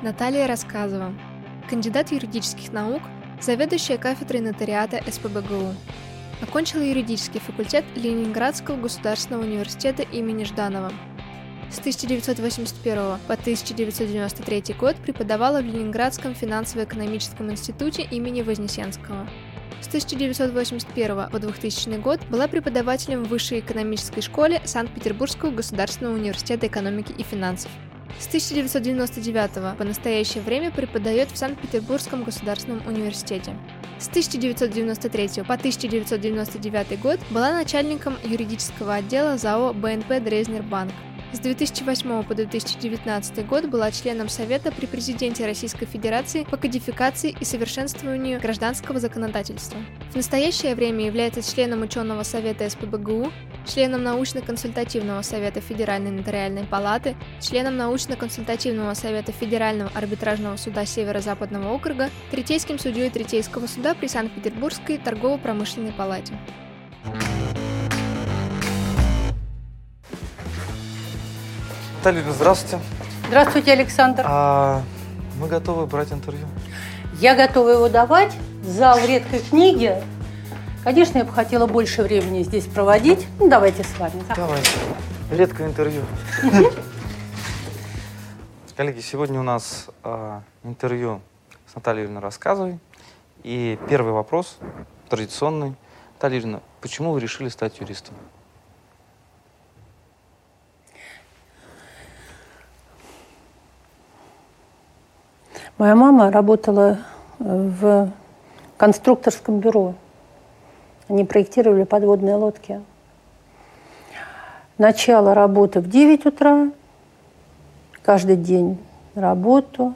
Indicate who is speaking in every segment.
Speaker 1: Наталья Рассказова, кандидат юридических наук, заведующая кафедрой нотариата СПБГУ. Окончила юридический факультет Ленинградского государственного университета имени Жданова. С 1981 по 1993 год преподавала в Ленинградском финансово-экономическом институте имени Вознесенского. С 1981 по 2000 год была преподавателем в Высшей экономической школе Санкт-Петербургского государственного университета экономики и финансов. С 1999 по настоящее время преподает в Санкт-Петербургском государственном университете. С 1993 по 1999 год была начальником юридического отдела ЗАО БНП Дрезнер Банк. С 2008 по 2019 год была членом Совета при президенте Российской Федерации по кодификации и совершенствованию гражданского законодательства. В настоящее время является членом ученого совета СПБГУ, членом научно-консультативного совета Федеральной нотариальной палаты, членом научно-консультативного совета Федерального арбитражного суда Северо-Западного округа, третейским судьей Третейского суда при Санкт-Петербургской торгово-промышленной палате.
Speaker 2: Наталья, здравствуйте.
Speaker 3: Здравствуйте, Александр.
Speaker 2: А, мы готовы брать интервью.
Speaker 3: Я готова его давать. Зал редкой книги. Конечно, я бы хотела больше времени здесь проводить. Ну, давайте с вами.
Speaker 2: Давайте. Редкое интервью. Коллеги, сегодня у нас э, интервью с Натальей Юрьевной Рассказовой. И первый вопрос, традиционный. Наталья Юрьевна, почему вы решили стать юристом?
Speaker 3: Моя мама работала э, в конструкторском бюро. Они проектировали подводные лодки. Начало работы в 9 утра, каждый день работу.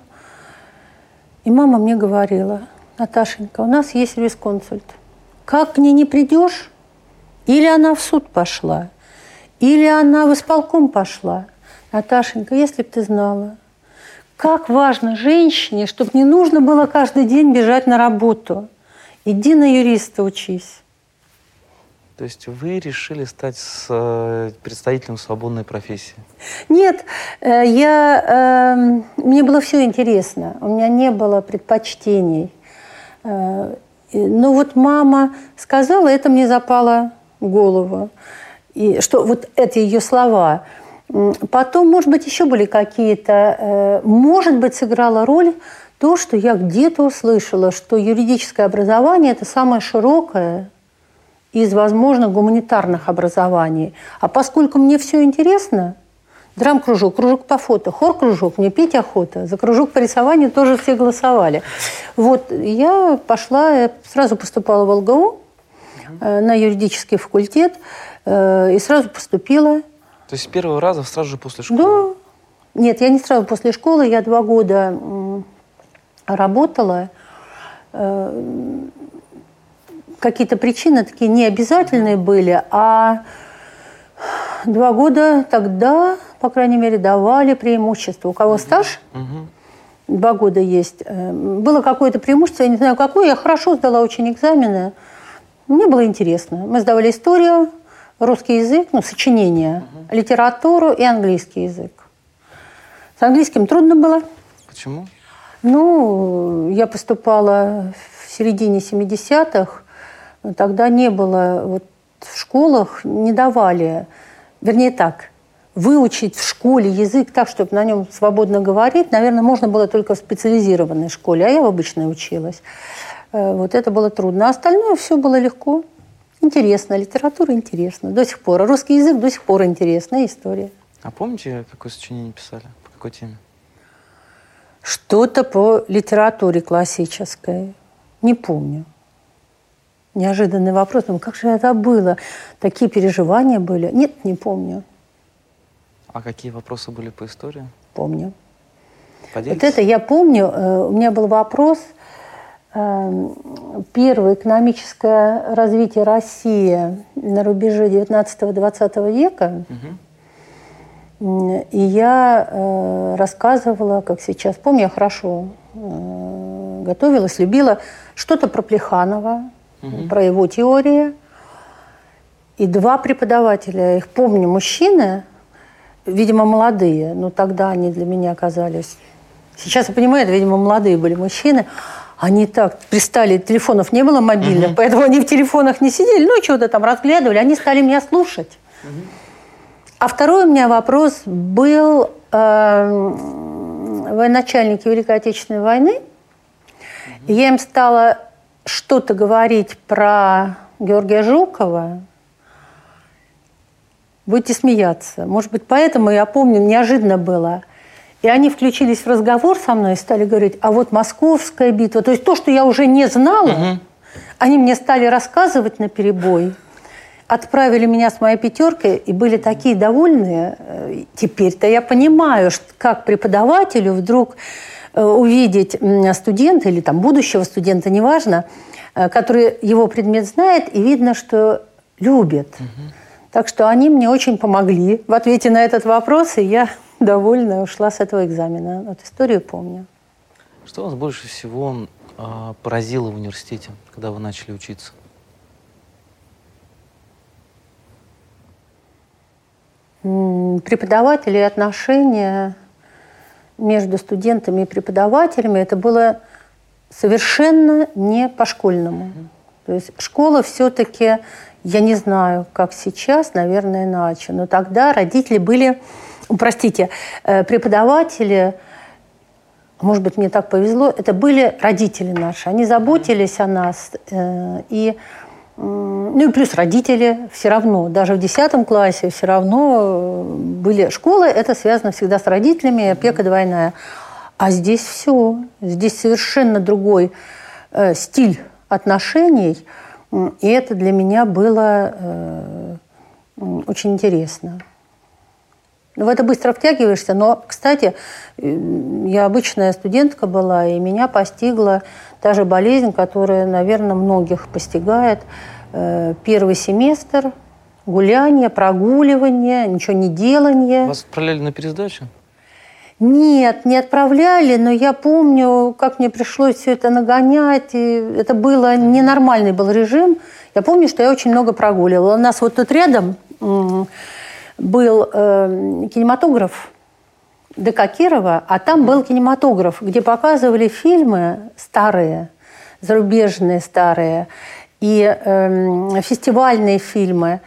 Speaker 3: И мама мне говорила, Наташенька, у нас есть юрисконсульт. Как к ней не придешь, или она в суд пошла, или она в исполком пошла. Наташенька, если бы ты знала, как важно женщине, чтобы не нужно было каждый день бежать на работу. Иди на юриста учись.
Speaker 2: То есть вы решили стать с, э, представителем свободной профессии?
Speaker 3: Нет, э, я, э, мне было все интересно. У меня не было предпочтений. Э, но вот мама сказала, это мне запало в голову. И что вот это ее слова – Потом, может быть, еще были какие-то... Э, может быть, сыграла роль то, что я где-то услышала, что юридическое образование – это самое широкое из возможных гуманитарных образований. А поскольку мне все интересно, драм-кружок, кружок по фото, хор-кружок, мне петь охота, за кружок по рисованию тоже все голосовали. Вот я пошла, сразу поступала в ЛГУ э, на юридический факультет э, и сразу поступила –
Speaker 2: то есть с первого раза сразу же после школы?
Speaker 3: Да. Нет, я не сразу после школы, я два года работала. Э, какие-то причины такие необязательные были, а два года тогда, по крайней мере, давали преимущество. У кого стаж, два года есть, э, было какое-то преимущество, я не знаю какое, я хорошо сдала очень экзамены, мне было интересно. Мы сдавали историю, русский язык, ну, сочинения, угу. литературу и английский язык. С английским трудно было.
Speaker 2: Почему?
Speaker 3: Ну, я поступала в середине 70-х, тогда не было, вот в школах не давали, вернее так, выучить в школе язык так, чтобы на нем свободно говорить, наверное, можно было только в специализированной школе, а я в обычной училась. Э, вот это было трудно. А остальное все было легко. Интересно, литература интересна до сих пор. русский язык до сих пор интересная история.
Speaker 2: А помните, какое сочинение писали? По какой теме?
Speaker 3: Что-то по литературе классической. Не помню. Неожиданный вопрос. Ну, как же это было? Такие переживания были? Нет, не помню.
Speaker 2: А какие вопросы были по истории?
Speaker 3: Помню. Поделитесь? Вот это я помню. Э, у меня был вопрос – первое экономическое развитие России на рубеже 19-20 века. Угу. И я э, рассказывала, как сейчас помню, я хорошо э, готовилась, любила что-то про Плеханова, угу. про его теории. И два преподавателя, их помню, мужчины, видимо, молодые, но тогда они для меня оказались Сейчас я понимаю, это, видимо, молодые были мужчины. Они так пристали, телефонов не было мобильных, угу. поэтому они в телефонах не сидели, ну, чего-то там разглядывали. Они стали меня слушать. Угу. А второй у меня вопрос был э, военачальники Великой Отечественной войны. Угу. Я им стала что-то говорить про Георгия Жукова, будете смеяться. Может быть, поэтому, я помню, неожиданно было. И они включились в разговор со мной и стали говорить, а вот московская битва. То есть то, что я уже не знала, угу. они мне стали рассказывать на перебой. Отправили меня с моей пятеркой и были такие довольные. Э, теперь-то я понимаю, как преподавателю вдруг э, увидеть студента или там будущего студента, неважно, э, который его предмет знает, и видно, что любит. Угу. Так что они мне очень помогли в ответе на этот вопрос, и я довольна ушла с этого экзамена. Вот историю помню.
Speaker 2: Что вас больше всего э, поразило в университете, когда вы начали учиться?
Speaker 3: Преподаватели и отношения между студентами и преподавателями это было совершенно не по-школьному. То есть школа все-таки я не знаю, как сейчас, наверное, иначе. Но тогда родители были, простите, э, преподаватели, может быть, мне так повезло, это были родители наши. Они заботились о нас. Э, и, ну и плюс родители все равно, даже в 10 классе все равно э, были школы, это связано всегда с родителями, опека двойная. А здесь все, здесь совершенно другой стиль отношений – и это для меня было очень интересно. В это быстро втягиваешься, но, кстати, я обычная студентка была, и меня постигла та же болезнь, которая, наверное, многих постигает. Э, первый семестр, гуляние, прогуливание, ничего не делание.
Speaker 2: Вас отправляли на пересдачу?
Speaker 3: Нет, не отправляли, но я помню, как мне пришлось все это нагонять. И это было ненормальный был режим. Я помню, что я очень много прогуливала. У нас вот тут рядом был э, кинематограф ДК Кирова, а там был кинематограф, где показывали фильмы старые, зарубежные старые, и э, фестивальные фильмы.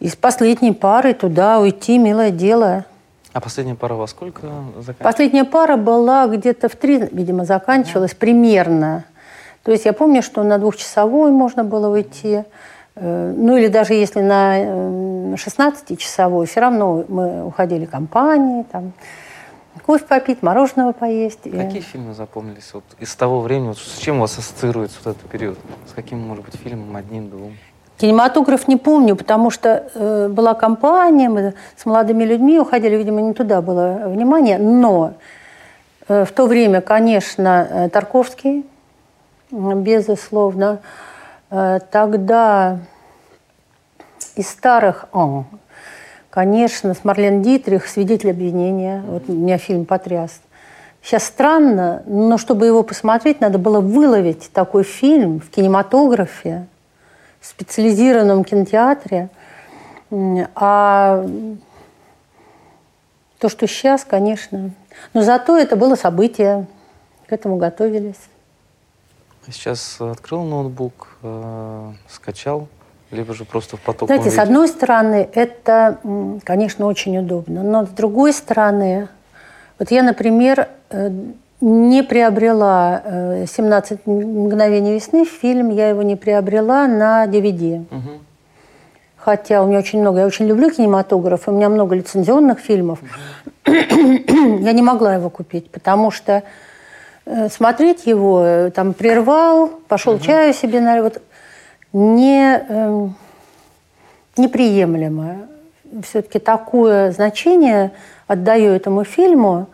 Speaker 3: Из последней пары туда уйти, милое дело –
Speaker 2: а последняя пара во сколько заканчивалась?
Speaker 3: Последняя пара была где-то в три, видимо, заканчивалась да. примерно. То есть я помню, что на двухчасовой можно было выйти. Э, ну или даже если на 16-часовой, все равно мы уходили компанией, там, кофе попить, мороженого поесть.
Speaker 2: Какие фильмы запомнились вот из того времени? Вот с чем у вас ассоциируется вот этот период? С каким, может быть, фильмом, одним, двум?
Speaker 3: Кинематограф не помню, потому что э, была компания, мы с молодыми людьми уходили, видимо, не туда было внимание. Но э, в то время, конечно, э, Тарковский, безусловно. Э, тогда из старых, о, конечно, с Марлен Дитрих «Свидетель обвинения». Вот меня фильм потряс. Сейчас странно, но чтобы его посмотреть, надо было выловить такой фильм в кинематографе, в специализированном кинотеатре. А то, что сейчас, конечно. Но зато это было событие. К этому готовились.
Speaker 2: Сейчас открыл ноутбук, э, скачал, либо же просто в поток.
Speaker 3: Знаете, с одной стороны, это, конечно, очень удобно, но с другой стороны, вот я, например, э, не приобрела «17 э, мгновений весны». Фильм я его не приобрела на DVD. Угу. Хотя у меня очень много... Я очень люблю кинематограф, у меня много лицензионных фильмов. Угу. я не могла его купить, потому что смотреть его, э, там, прервал, пошел угу. чаю себе на... Вот, не, э, неприемлемо. Все-таки такое значение отдаю этому фильму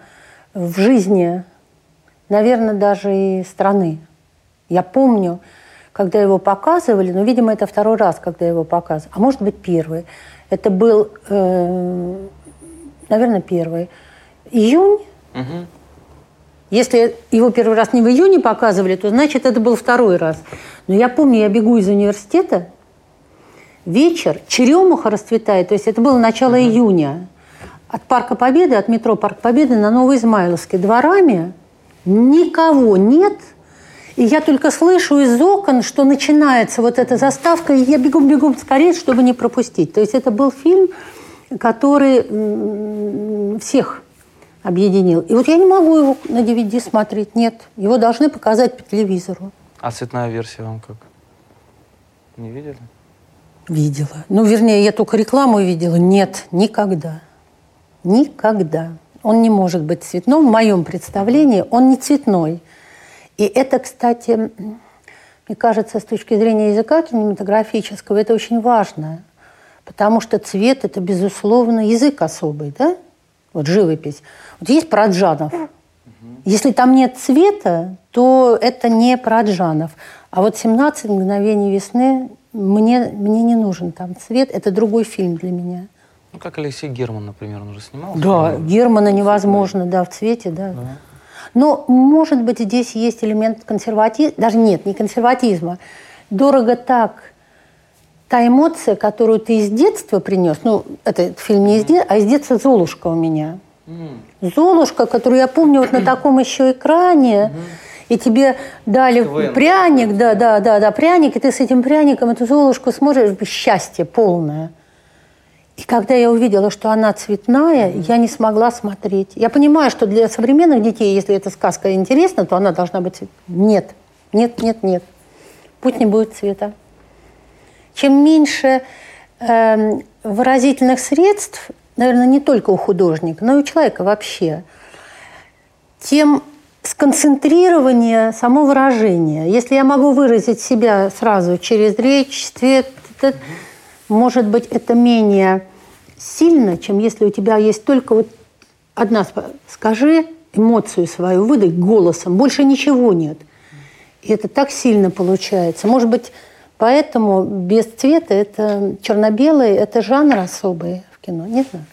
Speaker 3: в жизни наверное, даже и страны. Я помню, когда его показывали, ну, видимо, это второй раз, когда его показывали, а может быть, первый. Это был, э, наверное, первый. Июнь. Угу. Если его первый раз не в июне показывали, то значит, это был второй раз. Но я помню, я бегу из университета, вечер, черемуха расцветает, то есть это было начало угу. июня. От Парка Победы, от метро Парк Победы на Новоизмайловске дворами – Никого нет. И я только слышу из окон, что начинается вот эта заставка, и я бегом-бегом скорее, чтобы не пропустить. То есть это был фильм, который всех объединил. И вот я не могу его на DVD смотреть, нет. Его должны показать по телевизору.
Speaker 2: А цветная версия вам как? Не видели?
Speaker 3: Видела. Ну, вернее, я только рекламу видела. Нет, никогда. Никогда. Он не может быть цветным. В моем представлении он не цветной. И это, кстати, мне кажется, с точки зрения языка кинематографического, это очень важно. Потому что цвет – это, безусловно, язык особый, да? Вот живопись. Вот есть Праджанов. Если там нет цвета, то это не Праджанов. А вот «17 мгновений весны» мне, мне не нужен там цвет. Это другой фильм для меня.
Speaker 2: Ну, как Алексей Герман, например, он уже снимал.
Speaker 3: Да, Германа невозможно, да, в цвете, да. да. Но, может быть, здесь есть элемент консерватизма. Даже нет, не консерватизма. Дорого так. Та эмоция, которую ты из детства принес, ну, это фильм не из детства, а из детства «Золушка» у меня. Золушка, которую я помню вот на таком еще экране, и тебе дали пряник, да, да, да, да, пряник, и ты с этим пряником эту Золушку смотришь, счастье полное. И когда я увидела, что она цветная, я не смогла смотреть. Я понимаю, что для современных детей, если эта сказка интересна, то она должна быть... Нет, нет, нет, нет. Путь не будет цвета. Чем меньше э, выразительных средств, наверное, не только у художника, но и у человека вообще, тем сконцентрирование само выражение. Если я могу выразить себя сразу через речь, цвет, это, может быть, это менее сильно, чем если у тебя есть только вот одна скажи эмоцию свою, выдай голосом, больше ничего нет. И это так сильно получается. Может быть, поэтому без цвета это черно-белый, это жанр особый в кино, не знаю.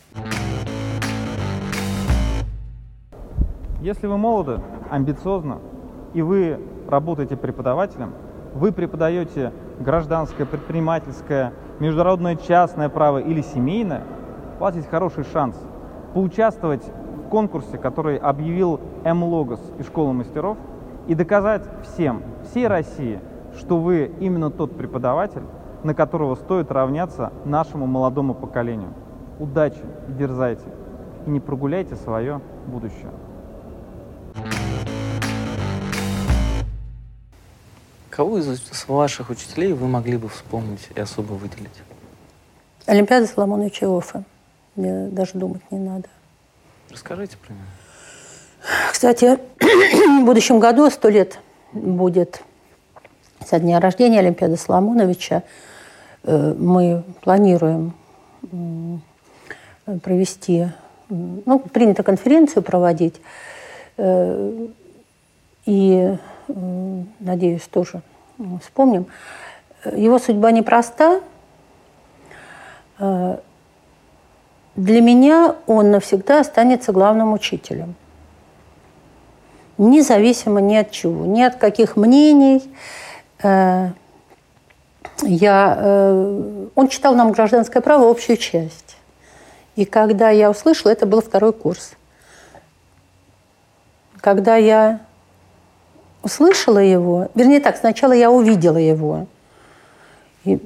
Speaker 4: Если вы молоды, амбициозны, и вы работаете преподавателем, вы преподаете гражданское, предпринимательское, международное частное право или семейное, у вас есть хороший шанс поучаствовать в конкурсе, который объявил М-Логос и Школа мастеров, и доказать всем, всей России, что вы именно тот преподаватель, на которого стоит равняться нашему молодому поколению. Удачи и дерзайте, и не прогуляйте свое будущее.
Speaker 2: Кого из ваших учителей вы могли бы вспомнить и особо выделить?
Speaker 3: Олимпиада Соломоновича Офа. Мне даже думать не надо.
Speaker 2: Расскажите про него.
Speaker 3: Кстати, в будущем году сто лет будет со дня рождения Олимпиады Соломоновича. Э, мы планируем провести, ну, принято конференцию проводить. Э, и, надеюсь, тоже вспомним. Его судьба непроста. Э, для меня он навсегда останется главным учителем. Независимо ни от чего, ни от каких мнений. Э, я, э, он читал нам «Гражданское право. Общую часть». И когда я услышала, это был второй курс. Когда я услышала его, вернее так, сначала я увидела его. И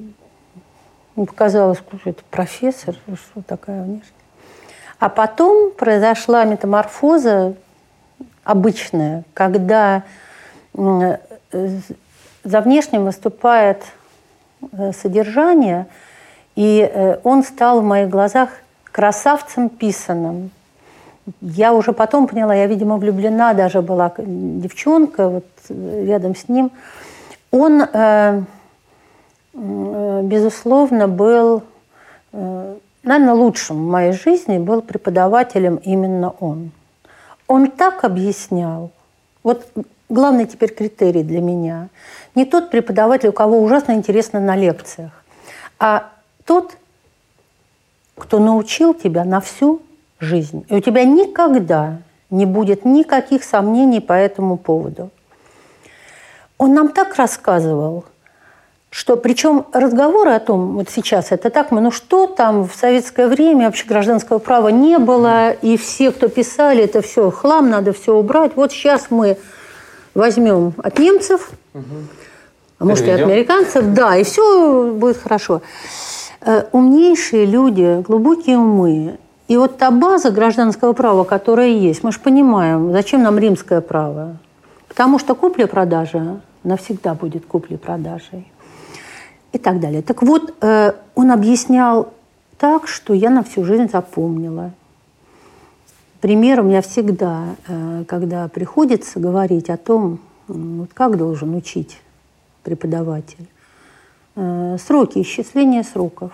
Speaker 3: мне показалось, что это профессор, что такая внешность. А потом произошла метаморфоза обычная, когда за внешним выступает э, содержание, и э, он стал в моих глазах красавцем писанным. Я уже потом поняла, я, видимо, влюблена даже была девчонка вот э, рядом с ним. Он безусловно, был, наверное, лучшим в моей жизни был преподавателем именно он. Он так объяснял. Вот главный теперь критерий для меня. Не тот преподаватель, у кого ужасно интересно на лекциях, а тот, кто научил тебя на всю жизнь. И у тебя никогда не будет никаких сомнений по этому поводу. Он нам так рассказывал – что причем разговоры о том, вот сейчас это так, ну что там в советское время вообще гражданского права не было, и все, кто писали, это все хлам, надо все убрать. Вот сейчас мы возьмем от немцев, угу. а может Переведем. и от американцев, да, и все будет хорошо. Э, умнейшие люди, глубокие умы. И вот та база гражданского права, которая есть, мы же понимаем, зачем нам римское право. Потому что купля-продажа навсегда будет куплей-продажей и так далее. Так вот, э, он объяснял так, что я на всю жизнь запомнила. Пример у меня всегда, э, когда приходится говорить о том, вот как должен учить преподаватель. Э, сроки, исчисления сроков.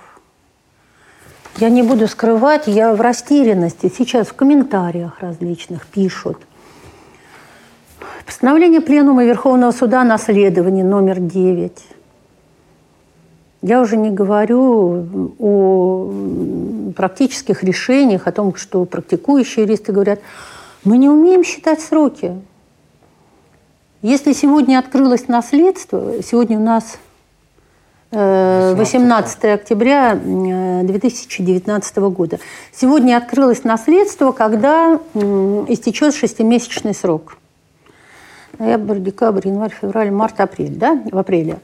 Speaker 3: Я не буду скрывать, я в растерянности. Сейчас в комментариях различных пишут. Постановление Пленума Верховного Суда наследование номер 9 я уже не говорю о практических решениях, о том, что практикующие юристы говорят, мы не умеем считать сроки. Если сегодня открылось наследство, сегодня у нас 18 э, октября 2019 э, года. Сегодня открылось наследство, когда истечет шестимесячный срок. Ноябрь, декабрь, январь, февраль, март, апрель, да, в апреле.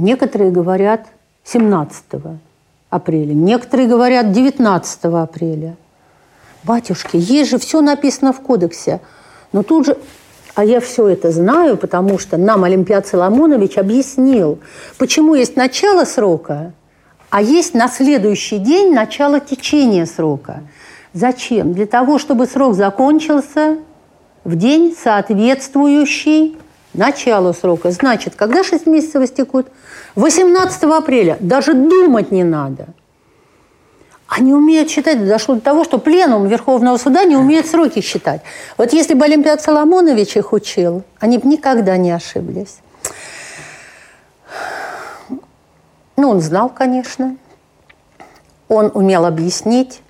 Speaker 3: Некоторые говорят 17 апреля, некоторые говорят 19 апреля. Батюшки, есть же все написано в кодексе. Но тут же, а я все это знаю, потому что нам Олимпиад Соломонович объяснил, почему есть начало срока, а есть на следующий день начало течения срока. Зачем? Для того, чтобы срок закончился в день, соответствующий началу срока. Значит, когда 6 месяцев истекут? 18 апреля. Даже думать не надо. Они умеют считать, дошло до того, что пленум Верховного суда не умеет сроки считать. Вот если бы Олимпиад Соломонович их учил, они бы никогда не ошиблись. Ну, он знал, конечно. Он умел объяснить.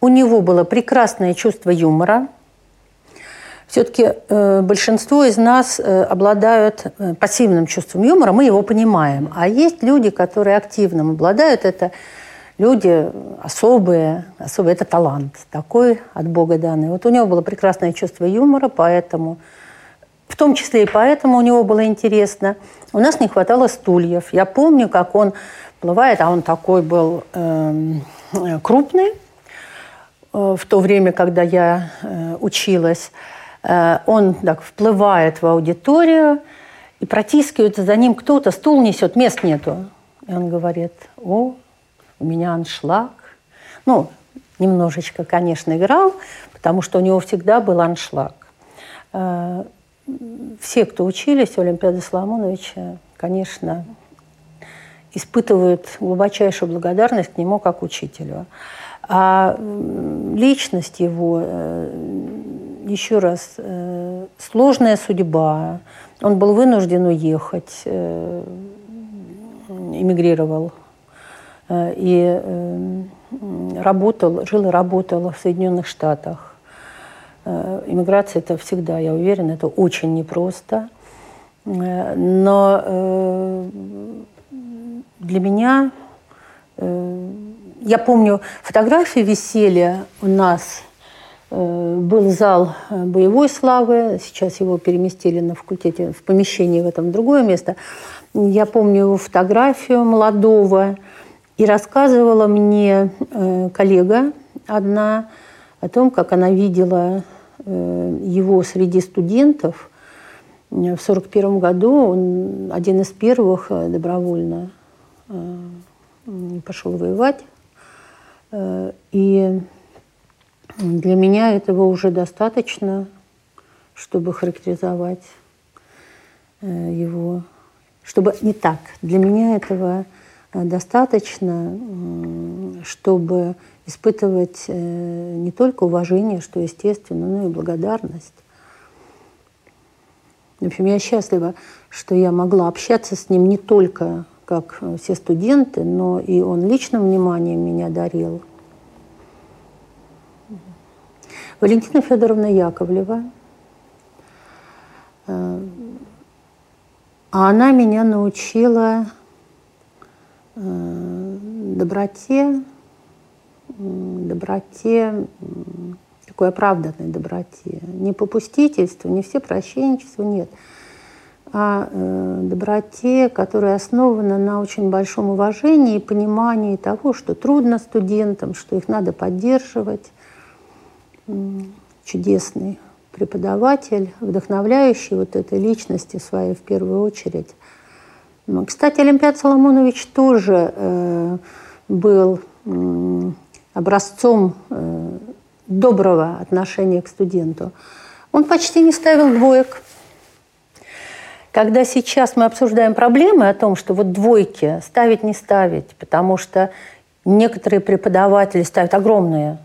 Speaker 3: У него было прекрасное чувство юмора – все-таки э, большинство из нас э, обладают э, пассивным чувством юмора, мы его понимаем. А есть люди, которые активным обладают, это люди особые, особые, это талант такой от Бога данный. Вот у него было прекрасное чувство юмора, поэтому, в том числе и поэтому у него было интересно. У нас не хватало стульев. Я помню, как он плывает, а он такой был э, крупный э, в то время, когда я э, училась. Э, он так вплывает в аудиторию, и протискивается за ним кто-то, стул несет, мест нету. И он говорит, о, у меня аншлаг. Ну, немножечко, конечно, играл, потому что у него всегда был аншлаг. Э, все, кто учились у Олимпиады Соломоновича, конечно, испытывают глубочайшую благодарность к нему как учителю. А личность его э, еще раз, э, сложная судьба. Он был вынужден уехать, э, эмигрировал. И работал, жил и работал в Соединенных Штатах. Иммиграция это всегда, я уверена, это очень непросто. Но для меня, я помню, фотографии висели у нас – Э, был зал э, боевой славы, сейчас его переместили на факультете, в помещении в этом другое место. Я помню его фотографию молодого, и рассказывала мне э, коллега одна о том, как она видела его среди студентов. В 1941 году он один из первых добровольно пошел воевать. И для меня этого уже достаточно, чтобы характеризовать э, его. Чтобы не так. Для меня этого э, достаточно, чтобы испытывать э, не только уважение, что естественно, но и благодарность. В общем, я счастлива, что я могла общаться с ним не только как все студенты, но и он личным вниманием меня дарил – Валентина Федоровна Яковлева. Э, А она меня научила э, доброте, доброте, такой оправданной доброте. Не попустительству, не все прощенчеству, нет. А э, доброте, которая основана на очень большом уважении и понимании того, что трудно студентам, что их надо поддерживать. Чудесный преподаватель, вдохновляющий вот этой личности своей в первую очередь. Кстати, Олимпиад Соломонович тоже э, был образцом э, доброго отношения к студенту. Он почти не ставил двоек. Когда сейчас мы обсуждаем проблемы о том, что вот двойки ставить не ставить, потому что некоторые преподаватели ставят огромные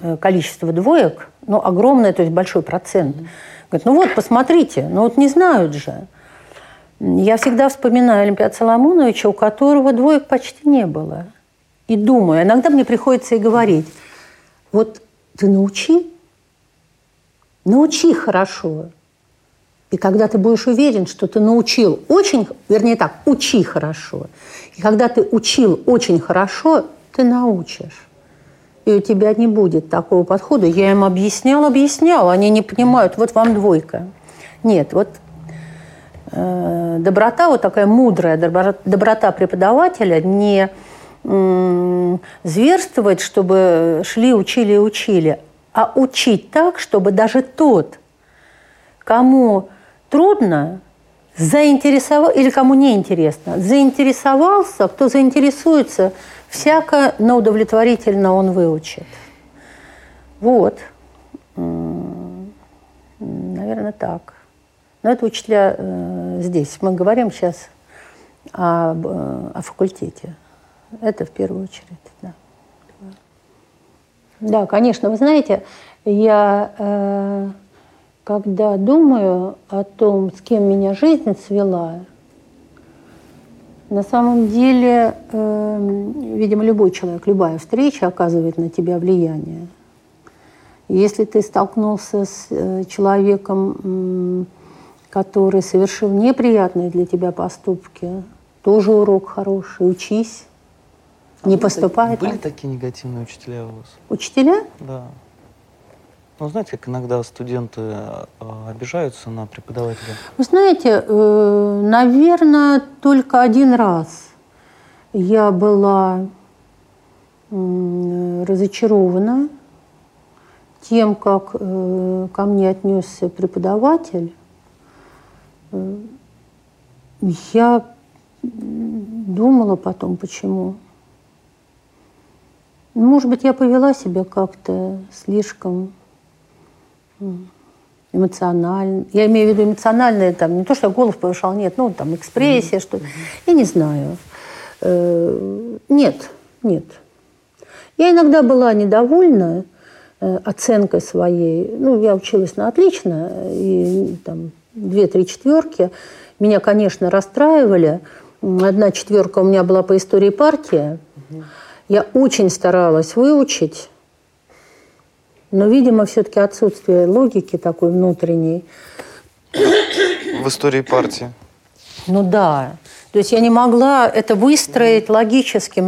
Speaker 3: Э, количество двоек, ну, огромное, то есть большой процент. Говорит, ну вот, посмотрите, ну вот не знают же. Я всегда вспоминаю Олимпиада Соломоновича, у которого двоек почти не было. И думаю, иногда мне приходится и говорить, вот ты научи, научи хорошо. И когда ты будешь уверен, что ты научил очень, вернее так, учи хорошо. И когда ты учил очень хорошо, ты научишь и у тебя не будет такого подхода. Я им объяснял, объяснял, они не понимают, вот вам двойка. Нет, вот э, доброта, вот такая мудрая доброта, доброта преподавателя не э, зверствовать, чтобы шли, учили и учили, а учить так, чтобы даже тот, кому трудно, заинтересовал, или кому не интересно, заинтересовался, кто заинтересуется – Всяко, но удовлетворительно он выучит. Вот. Наверное, так. Но это учителя э, здесь. Мы говорим сейчас о, э, о факультете. Это в первую очередь, да. Да, конечно. Вы знаете, я, э, когда думаю о том, с кем меня жизнь свела, на самом деле, э, видимо, любой человек, любая встреча оказывает на тебя влияние. Если ты столкнулся с э, человеком, который совершил неприятные для тебя поступки, тоже урок хороший, учись, а не поступай.
Speaker 2: Были такие негативные учителя у вас?
Speaker 3: Учителя?
Speaker 2: Да. Ну, знаете, как иногда студенты э, обижаются на преподавателя?
Speaker 3: Вы знаете, э, наверное, только один раз я была разочарована тем, как э, ко мне отнесся преподаватель. Я думала потом, почему. Может быть, я повела себя как-то слишком эмоционально. Я имею в виду эмоциональное, там, не то, что я голос повышал, нет, ну, там, экспрессия, mm-hmm. что Я не знаю. Э, нет, нет. Я иногда была недовольна э, оценкой своей. Ну, я училась на отлично, и там две-три четверки. Меня, конечно, расстраивали. Одна четверка у меня была по истории партии. Я очень старалась выучить но, видимо, все-таки отсутствие логики такой внутренней.
Speaker 2: В истории партии.
Speaker 3: Ну да. То есть я не могла это выстроить логически.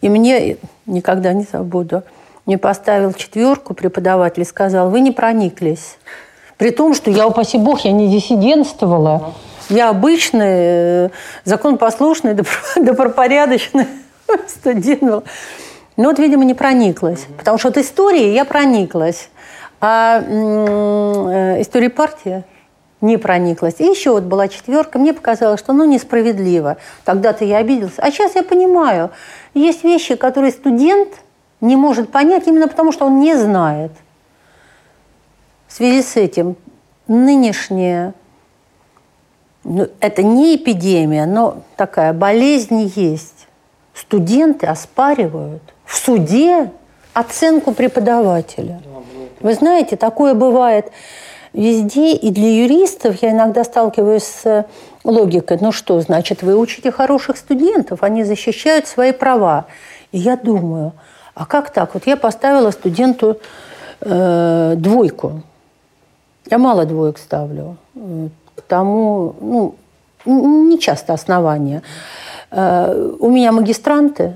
Speaker 3: И мне никогда не забуду. Мне поставил четверку преподаватель и сказал, вы не прониклись. При том, что я, упаси бог, я не диссидентствовала. Я обычный, э, законопослушный, добропорядочный студент. Ну вот, видимо, не прониклась. Mm-hmm. Потому что от истории я прониклась. А э, история партии не прониклась. И еще вот была четверка. Мне показалось, что ну несправедливо. Тогда-то я обиделась. А сейчас я понимаю. Есть вещи, которые студент не может понять именно потому, что он не знает. В связи с этим нынешняя ну, это не эпидемия, но такая болезнь есть. Студенты оспаривают в суде оценку преподавателя. Вы знаете, такое бывает везде, и для юристов я иногда сталкиваюсь с логикой. Ну что, значит, вы учите хороших студентов, они защищают свои права. И я думаю, а как так? Вот я поставила студенту э, двойку. Я мало двоек ставлю. тому, ну, не часто основания. Э, у меня магистранты, э,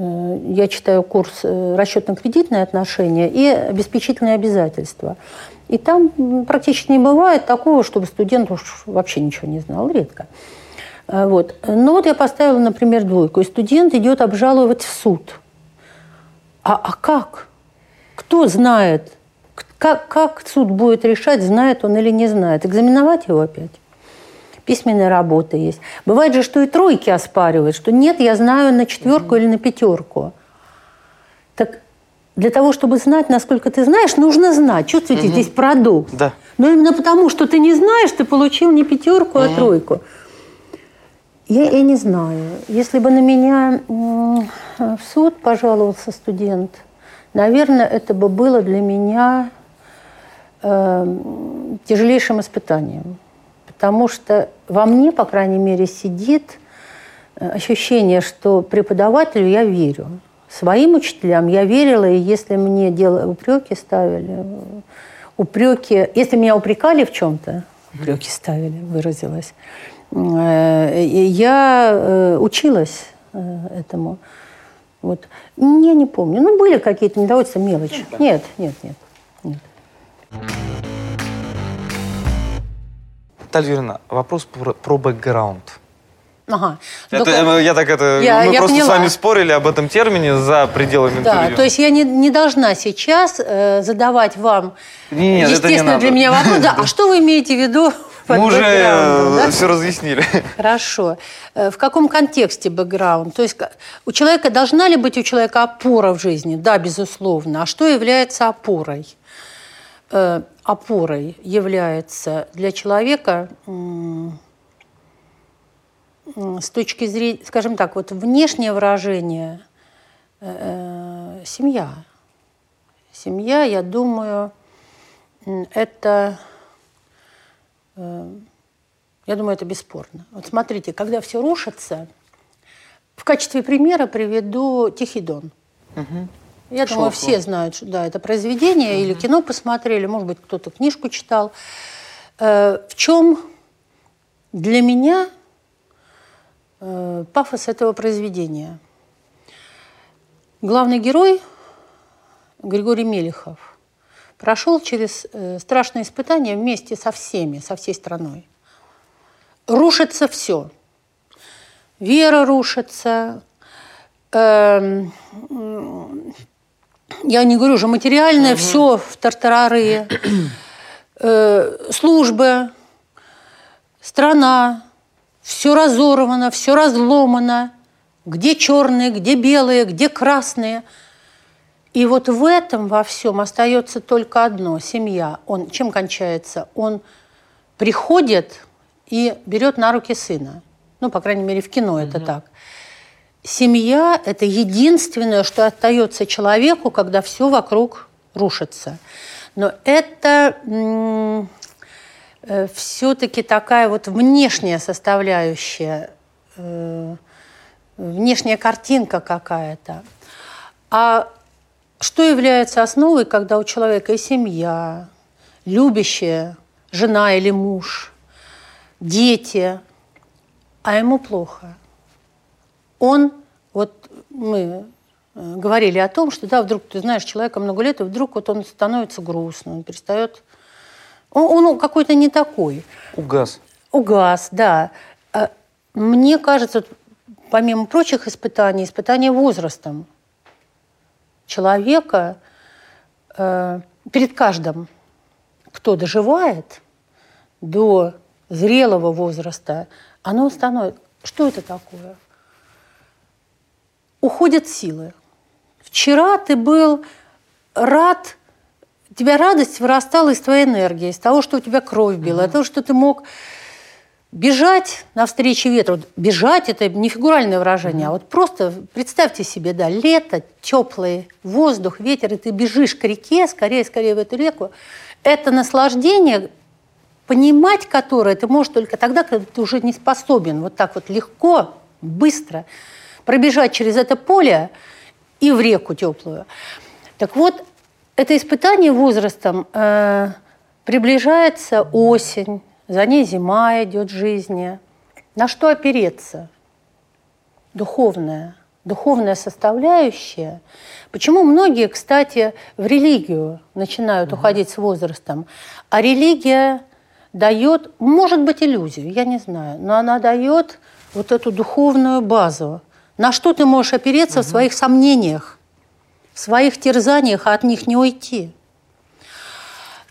Speaker 3: я читаю курс э, расчетно-кредитные отношения и обеспечительные обязательства. И там практически не бывает такого, чтобы студент уж вообще ничего не знал, редко. Вот. Ну вот я поставила, например, двойку, и студент идет обжаловать в суд. А, а как? Кто знает? Как, как суд будет решать, знает он или не знает? Экзаменовать его опять? Письменная работа есть. Бывает же, что и тройки оспаривают, что нет, я знаю на четверку или на пятерку. Так для того, чтобы знать, насколько ты знаешь, нужно знать. Чувствуете, здесь продукт.
Speaker 2: Да.
Speaker 3: Но именно потому, что ты не знаешь, ты получил не пятерку, а тройку. Я, я не знаю. Если бы на меня в суд пожаловался студент, наверное, это бы было для меня э, тяжелейшим испытанием. Потому что во мне, по крайней мере, сидит э, ощущение, что преподавателю я верю. Своим учителям я верила, и если мне дело, упреки ставили, упреки, если меня упрекали в чем-то, упреки ставили, выразилась, Э, я э, училась э, этому. Вот. Я не помню. Ну, были какие-то недовольства, мелочи. Нет, нет, нет. нет.
Speaker 2: Наталья Юрьевна, вопрос про, про бэкграунд.
Speaker 3: Ага.
Speaker 2: Это, Только... Я так это... Я, мы я просто поняла. с вами спорили об этом термине за пределами
Speaker 3: да, интервью. то есть я не, не должна сейчас э, задавать вам,
Speaker 2: Нет,
Speaker 3: естественно,
Speaker 2: не
Speaker 3: для меня вопрос, да, а что вы имеете в виду
Speaker 2: мы уже да? все разъяснили.
Speaker 3: Хорошо. Э, в каком контексте бэкграунд? То есть у человека должна ли быть у человека опора в жизни? Да, безусловно. А что является опорой? Э, опорой является для человека с точки зрения, скажем так, вот внешнее выражение э, семья. Семья, я думаю, это Эм, я думаю, это бесспорно. Вот смотрите, когда все рушится, в качестве примера приведу «Тихий дон». Угу. Я Шелку. думаю, все знают, что да, это произведение, угу. или кино посмотрели, может быть, кто-то книжку читал. Э, в чем для меня э, пафос этого произведения? Главный герой Григорий Мелехов прошел через э, страшные испытания вместе со всеми, со всей страной. Рушится все. Вера рушится. Э, я не говорю уже материальное, угу. все в тартарары. Э, службы, страна, все разорвано, все разломано. Где черные, где белые, где красные – и вот в этом во всем остается только одно – семья. Он чем кончается? Он приходит и берет на руки сына. Ну, по крайней мере, в кино mm-hmm. это так. Семья – это единственное, что остается человеку, когда все вокруг рушится. Но это э, все-таки такая вот внешняя составляющая, э- внешняя картинка какая-то. А что является основой, когда у человека и семья, любящая жена или муж, дети, а ему плохо? Он, вот мы э, говорили о том, что да, вдруг ты знаешь человека много лет, и вдруг вот он становится грустным, он перестает... Он, он какой-то не такой.
Speaker 2: Угас.
Speaker 3: Угас, да. А мне кажется, помимо прочих испытаний, испытания возрастом – человека э, перед каждым, кто доживает до зрелого возраста, оно становится... Что это такое? Уходят силы. Вчера ты был рад, тебя радость вырастала из твоей энергии, из того, что у тебя кровь била, mm-hmm. из того, что ты мог Бежать навстречу ветру. Бежать – это не фигуральное выражение, а вот просто представьте себе, да, лето, теплый воздух, ветер, и ты бежишь к реке, скорее, скорее в эту реку. Это наслаждение, понимать которое ты можешь только тогда, когда ты уже не способен вот так вот легко, быстро пробежать через это поле и в реку теплую. Так вот, это испытание возрастом э, приближается осень, за ней зима идет жизни. На что опереться? Духовная, духовная составляющая. Почему многие, кстати, в религию начинают угу. уходить с возрастом? А религия дает, может быть, иллюзию, я не знаю, но она дает вот эту духовную базу. На что ты можешь опереться угу. в своих сомнениях, в своих терзаниях, а от них не уйти.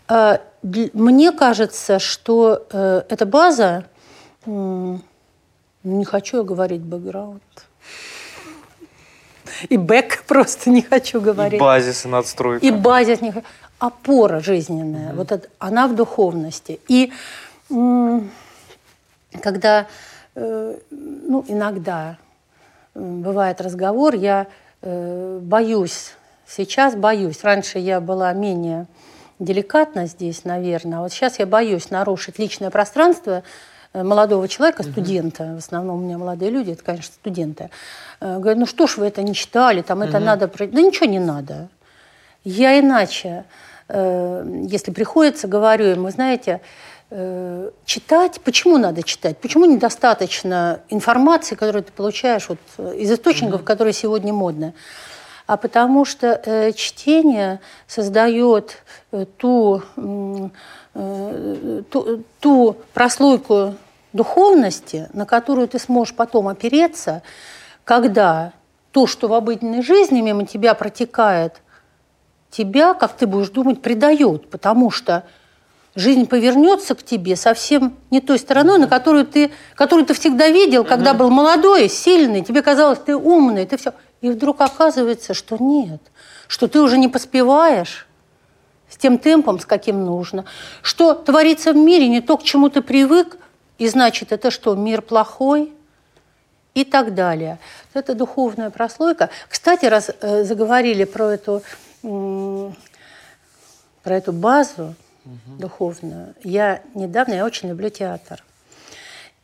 Speaker 3: Э, мне кажется, что э, эта база, не хочу я говорить бэкграунд, и бэк просто не хочу говорить. И
Speaker 2: базис, и надстройка.
Speaker 3: И базис, не опора жизненная, угу. вот это, она в духовности. И когда, э, ну, иногда бывает разговор, я боюсь, сейчас боюсь. Раньше я была менее деликатно здесь, наверное. А вот сейчас я боюсь нарушить личное пространство э, молодого человека, студента, в основном у меня молодые люди, это, конечно, студенты, э, говорят, ну что ж вы это не читали, там это надо... Да ничего не надо. Я иначе, э, если приходится, говорю им, вы знаете, читать, почему надо читать? Почему недостаточно информации, которую ты получаешь вот из источников, которые сегодня модны? а потому что э, чтение создает э, ту, э, ту, ту прослойку духовности, на которую ты сможешь потом опереться, когда то, что в обыденной жизни мимо тебя протекает, тебя, как ты будешь думать, предает, потому что жизнь повернется к тебе совсем не той стороной, на которую ты, которую ты всегда видел, когда был молодой, сильный, тебе казалось, ты умный, ты все. И вдруг оказывается, что нет, что ты уже не поспеваешь с тем темпом, с каким нужно, что творится в мире не то, к чему ты привык, и значит, это что, мир плохой? И так далее. Это духовная прослойка. Кстати, раз э, заговорили про эту, про эту базу угу. духовную, я недавно, я очень люблю театр.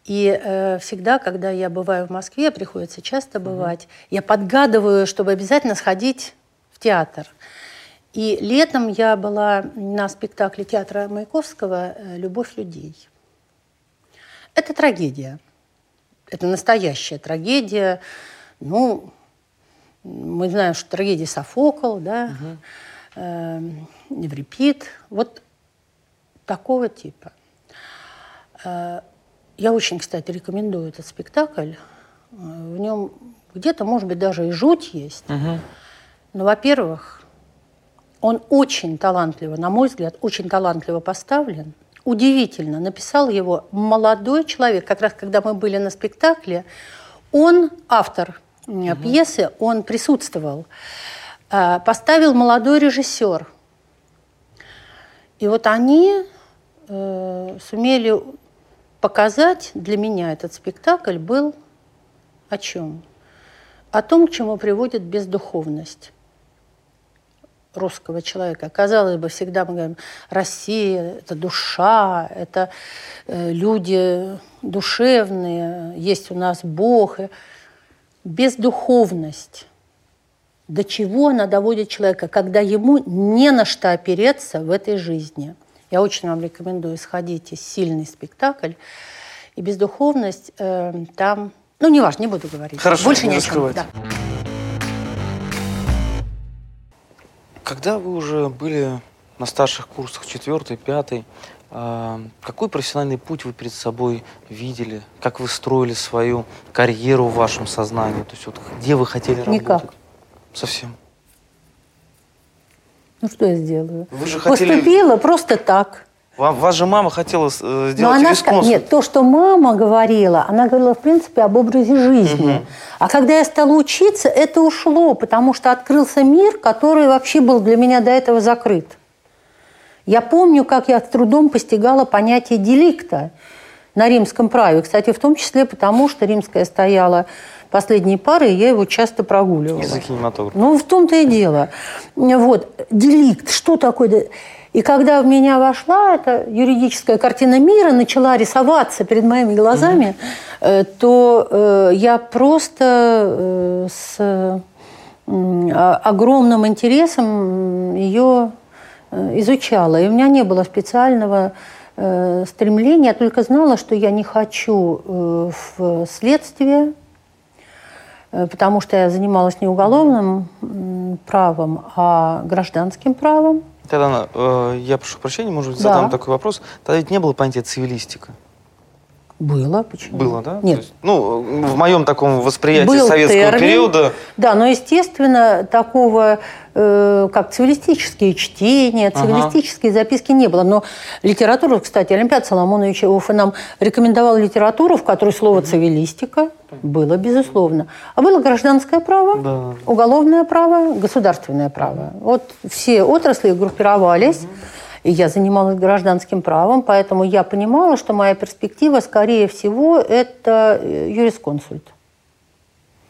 Speaker 3: И э, всегда, когда я бываю в Москве, приходится часто бывать, mm я подгадываю, чтобы обязательно сходить в театр. И летом я была на спектакле театра Маяковского э, «Любовь людей». Это трагедия. Это настоящая трагедия. Ну, мы знаем, что трагедия Софокл, да, угу. э, Еврипид. Вот такого типа. Э, я очень, кстати, рекомендую этот спектакль. В нем где-то, может быть, даже и жуть есть. Угу. Но, во-первых, он очень талантливо, на мой взгляд, очень талантливо поставлен. Удивительно, написал его молодой человек. Как раз когда мы были на спектакле, он, автор угу. пьесы, он присутствовал. А, поставил молодой режиссер. И вот они э, сумели показать для меня этот спектакль был о чем? О том, к чему приводит бездуховность русского человека. Казалось бы, всегда мы говорим, Россия – это душа, это э, люди душевные, есть у нас Бог. Бездуховность. До чего она доводит человека, когда ему не на что опереться в этой жизни – я очень вам рекомендую, сходите, сильный спектакль. И бездуховность э, там... Ну, не важно, не буду говорить.
Speaker 2: Хорошо,
Speaker 3: Больше
Speaker 2: не
Speaker 3: о чем. Да.
Speaker 2: Когда вы уже были на старших курсах, четвертый, пятый, э, какой профессиональный путь вы перед собой видели? Как вы строили свою карьеру в вашем сознании? То есть вот где вы хотели работать?
Speaker 3: Никак.
Speaker 2: Совсем?
Speaker 3: Ну что я сделаю?
Speaker 2: Вы же хотели...
Speaker 3: Поступила просто так.
Speaker 2: Вам, ваша мама хотела э, сделать
Speaker 3: Но она. Нет, то, что мама говорила, она говорила, в принципе, об образе жизни. Угу. А когда я стала учиться, это ушло, потому что открылся мир, который вообще был для меня до этого закрыт. Я помню, как я с трудом постигала понятие деликта на римском праве. Кстати, в том числе потому, что римская стояла последние пары, я его часто прогуливала.
Speaker 2: Из-за кинематографа.
Speaker 3: Ну, в том-то и дело. Вот, деликт, что такое... И когда в меня вошла эта юридическая картина мира, начала рисоваться перед моими глазами, mm-hmm. то э, я просто э, с э, огромным интересом ее э, изучала. И у меня не было специального э, стремления. Я только знала, что я не хочу э, в следствие, э, потому что я занималась не уголовным правом, а гражданским правом.
Speaker 2: Тогда э, я прошу прощения, может быть, задам да. такой вопрос. Тогда ведь не было понятия цивилистика.
Speaker 3: Было, почему?
Speaker 2: Было, да?
Speaker 3: Нет. Есть,
Speaker 2: ну, в моем таком восприятии Был советского термин, периода.
Speaker 3: Да, но, естественно, такого, э, как цивилистические чтения, цивилистические ага. записки не было. Но литература, кстати, Олимпиад Соломонович Иоффе нам рекомендовал литературу, в которой слово «цивилистика» было, безусловно. А было гражданское право, да. уголовное право, государственное право. Вот все отрасли группировались. Угу и я занималась гражданским правом, поэтому я понимала, что моя перспектива, скорее всего, это э, юрисконсульт.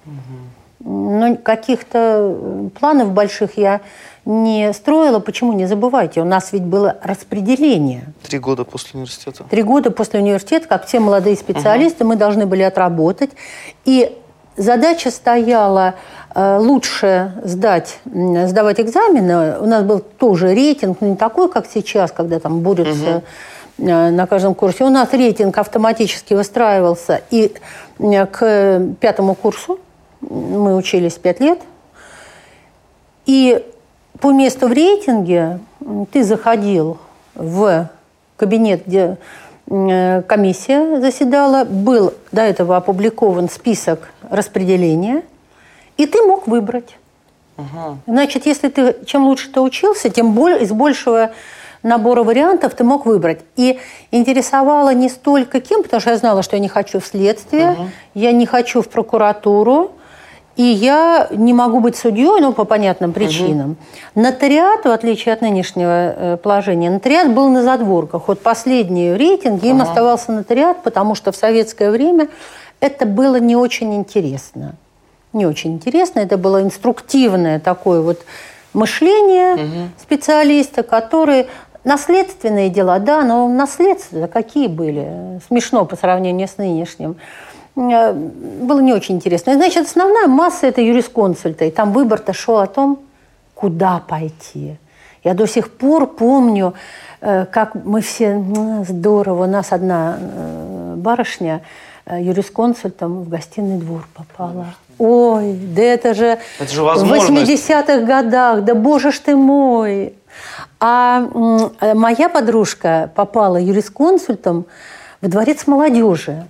Speaker 3: Угу. Но каких-то э, планов больших я не строила. Почему? Не забывайте, у нас ведь было распределение.
Speaker 2: Три года после университета.
Speaker 3: Три года после университета, как все молодые специалисты, угу. мы должны были отработать. И задача стояла Э, лучше сдать, сдавать экзамены. У нас был тоже рейтинг, не такой, как сейчас, когда там борются угу. на каждом курсе. У нас рейтинг автоматически выстраивался. И э, к пятому курсу мы учились пять лет. И по месту в рейтинге ты заходил в кабинет, где комиссия заседала, был до этого опубликован список распределения – и ты мог выбрать. Угу. Значит, если ты чем лучше ты учился, тем более из большего набора вариантов ты мог выбрать. И интересовало не столько кем, потому что я знала, что я не хочу в следствие, угу. я не хочу в прокуратуру, и я не могу быть судьей, ну, по понятным причинам. Угу. Нотариат, в отличие от нынешнего э, положения, нотариат был на задворках. Вот последний рейтинг, им угу. оставался нотариат, потому что в советское время это было не очень интересно не очень интересно. Это было инструктивное такое вот мышление угу. специалиста, который наследственные дела, да, но наследства какие были? Смешно по сравнению с нынешним. Э, было не очень интересно. Значит, основная масса – это юрисконсульта. И там выбор-то шел о том, куда пойти. Я до сих пор помню, э, как мы все здорово, у нас одна э, барышня юрисконсультом в гостиный двор попала. Ой, да это же, это же в 80-х годах, да боже ж ты мой. А моя подружка попала юрисконсультом в дворец молодежи.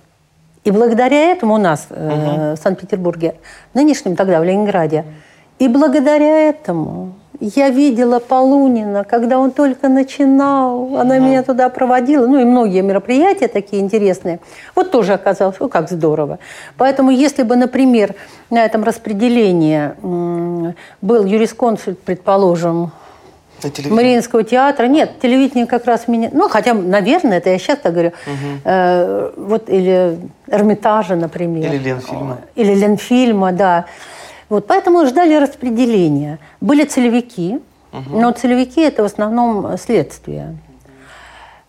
Speaker 3: И благодаря этому у нас угу. э, в Санкт-Петербурге, нынешнем тогда в Ленинграде, и благодаря этому я видела Полунина, когда он только начинал. Она меня туда проводила. Ну и многие мероприятия такие интересные. Вот тоже оказалось, о, как здорово. Поэтому если бы, например, на этом распределении был юрисконсульт, предположим, Мариинского театра. Нет, телевидение как раз меня... Ну, хотя, наверное, это я сейчас так говорю. Угу. Э, вот, или Эрмитажа, например.
Speaker 2: Или Ленфильма.
Speaker 3: Или Ленфильма, да. Вот, поэтому ждали распределения. Были целевики, угу. но целевики – это в основном следствие.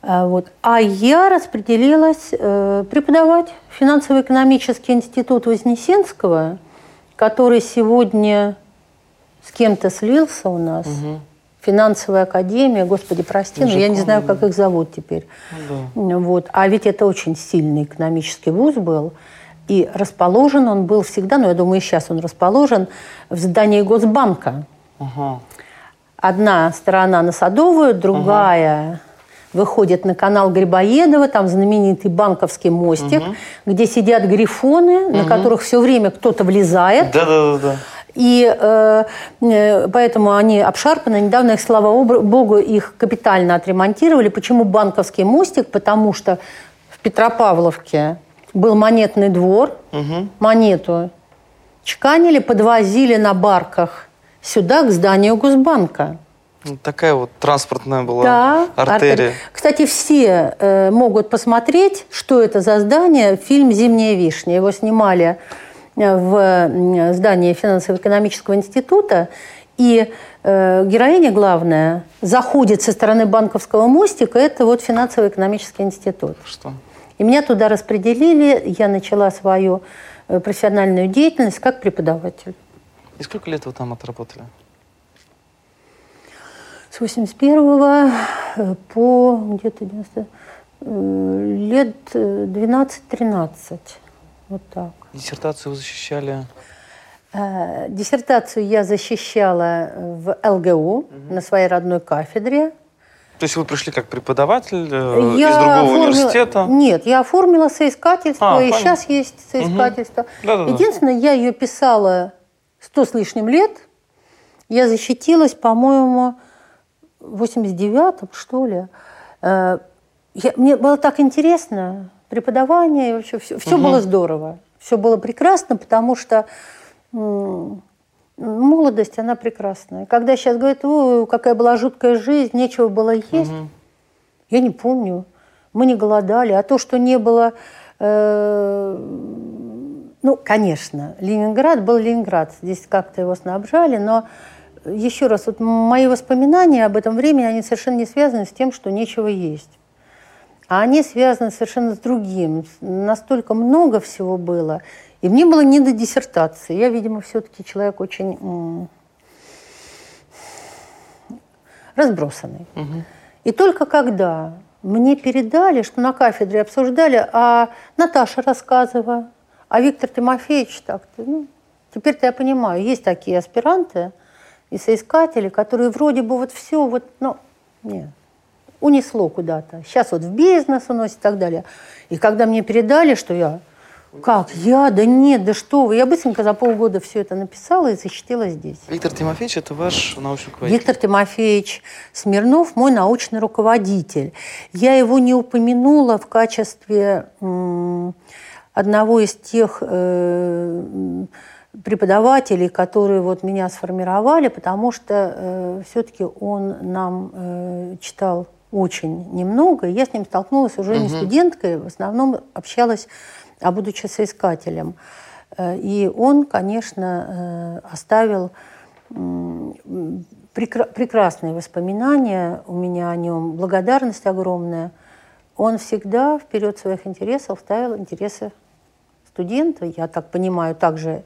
Speaker 3: А, вот. А я распределилась э, преподавать финансово-экономический институт Вознесенского, который сегодня с кем-то слился у нас. Угу. Финансовая академия, господи, прости, но я не знаю, как их зовут теперь. Ну, да. вот. А ведь это очень сильный экономический вуз был. И расположен он был всегда, но я думаю, и сейчас он расположен, в здании Госбанка. Ага. Одна сторона на Садовую, другая ага. выходит на канал Грибоедова, там знаменитый банковский мостик, угу. где сидят грифоны, угу. на которых все время кто-то влезает.
Speaker 2: Да-да-да.
Speaker 3: И э, э, поэтому они обшарпаны. Недавно их, слава богу, их капитально отремонтировали. Почему банковский мостик? Потому что в Петропавловке был монетный двор, угу. монету чеканили, подвозили на барках сюда, к зданию Госбанка.
Speaker 2: Ну, такая вот транспортная была да, артерия. артерия.
Speaker 3: Кстати, все э, могут посмотреть, что это за здание. Фильм «Зимняя вишня». Его снимали в здании финансово-экономического института. И э, героиня главная заходит со стороны банковского мостика. Это вот финансово-экономический институт.
Speaker 2: Что?
Speaker 3: И меня туда распределили, я начала свою э, профессиональную деятельность как преподаватель.
Speaker 2: И сколько лет вы там отработали?
Speaker 3: С 81 -го э, по где-то 90, э, лет 12-13. Вот так.
Speaker 2: Диссертацию вы защищали?
Speaker 3: Диссертацию я защищала в ЛГУ угу. на своей родной кафедре.
Speaker 2: То есть вы пришли как преподаватель я из другого
Speaker 3: оформила...
Speaker 2: университета?
Speaker 3: Нет, я оформила соискательство, а, и понятно. сейчас есть соискательство. Угу. Да, да, Единственное, я ее писала сто с лишним лет. Я защитилась, по-моему, в 89-м, что ли. Э, я, мне было так интересно, преподавание, вообще все, все угу. было здорово. Все было прекрасно, потому что молодость, она прекрасная. Когда сейчас говорят, Ой, какая была жуткая жизнь, нечего было есть, угу. я не помню. Мы не голодали, а то, что не было... Э, ну, конечно, Ленинград был Ленинград, здесь как-то его снабжали, но еще раз, вот мои воспоминания об этом времени, они совершенно не связаны с тем, что нечего есть. А они связаны совершенно с другим. Настолько много всего было. И мне было не до диссертации. Я, видимо, все-таки человек очень разбросанный. Угу. И только когда мне передали, что на кафедре обсуждали, а Наташа рассказывала, а Виктор Тимофеевич так-то, ну, теперь-то я понимаю, есть такие аспиранты и соискатели, которые вроде бы вот все, вот, ну, нет, унесло куда-то. Сейчас вот в бизнес уносит и так далее. И когда мне передали, что я как? Я? Да нет, да что вы. Я быстренько за полгода все это написала и защитила здесь.
Speaker 2: Виктор Тимофеевич – это ваш научный руководитель?
Speaker 3: Виктор Тимофеевич Смирнов – мой научный руководитель. Я его не упомянула в качестве одного из тех э, преподавателей, которые вот меня сформировали, потому что э, все-таки он нам э, читал очень немного. Я с ним столкнулась уже угу. не студенткой, в основном общалась а будучи соискателем. Э, и он, конечно, э, оставил прекрасные воспоминания у меня о нем, благодарность огромная. Он всегда вперед своих интересов ставил интересы студента, я так понимаю, также.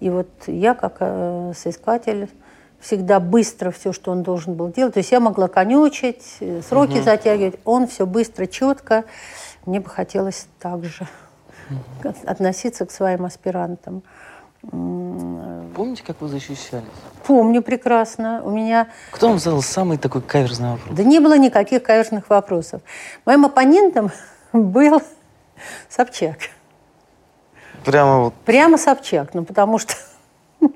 Speaker 3: И вот я, как э, соискатель, всегда быстро все, что он должен был делать. То есть я могла конючить, сроки угу. затягивать. Он все быстро, четко. Мне бы хотелось так же относиться к своим аспирантам.
Speaker 2: Помните, как вы защищались?
Speaker 3: Помню прекрасно. У меня...
Speaker 2: Кто вам задал самый такой каверзный вопрос?
Speaker 3: Да не было никаких каверзных вопросов. Моим оппонентом был Собчак.
Speaker 2: Прямо вот?
Speaker 3: Прямо Собчак. Ну, потому что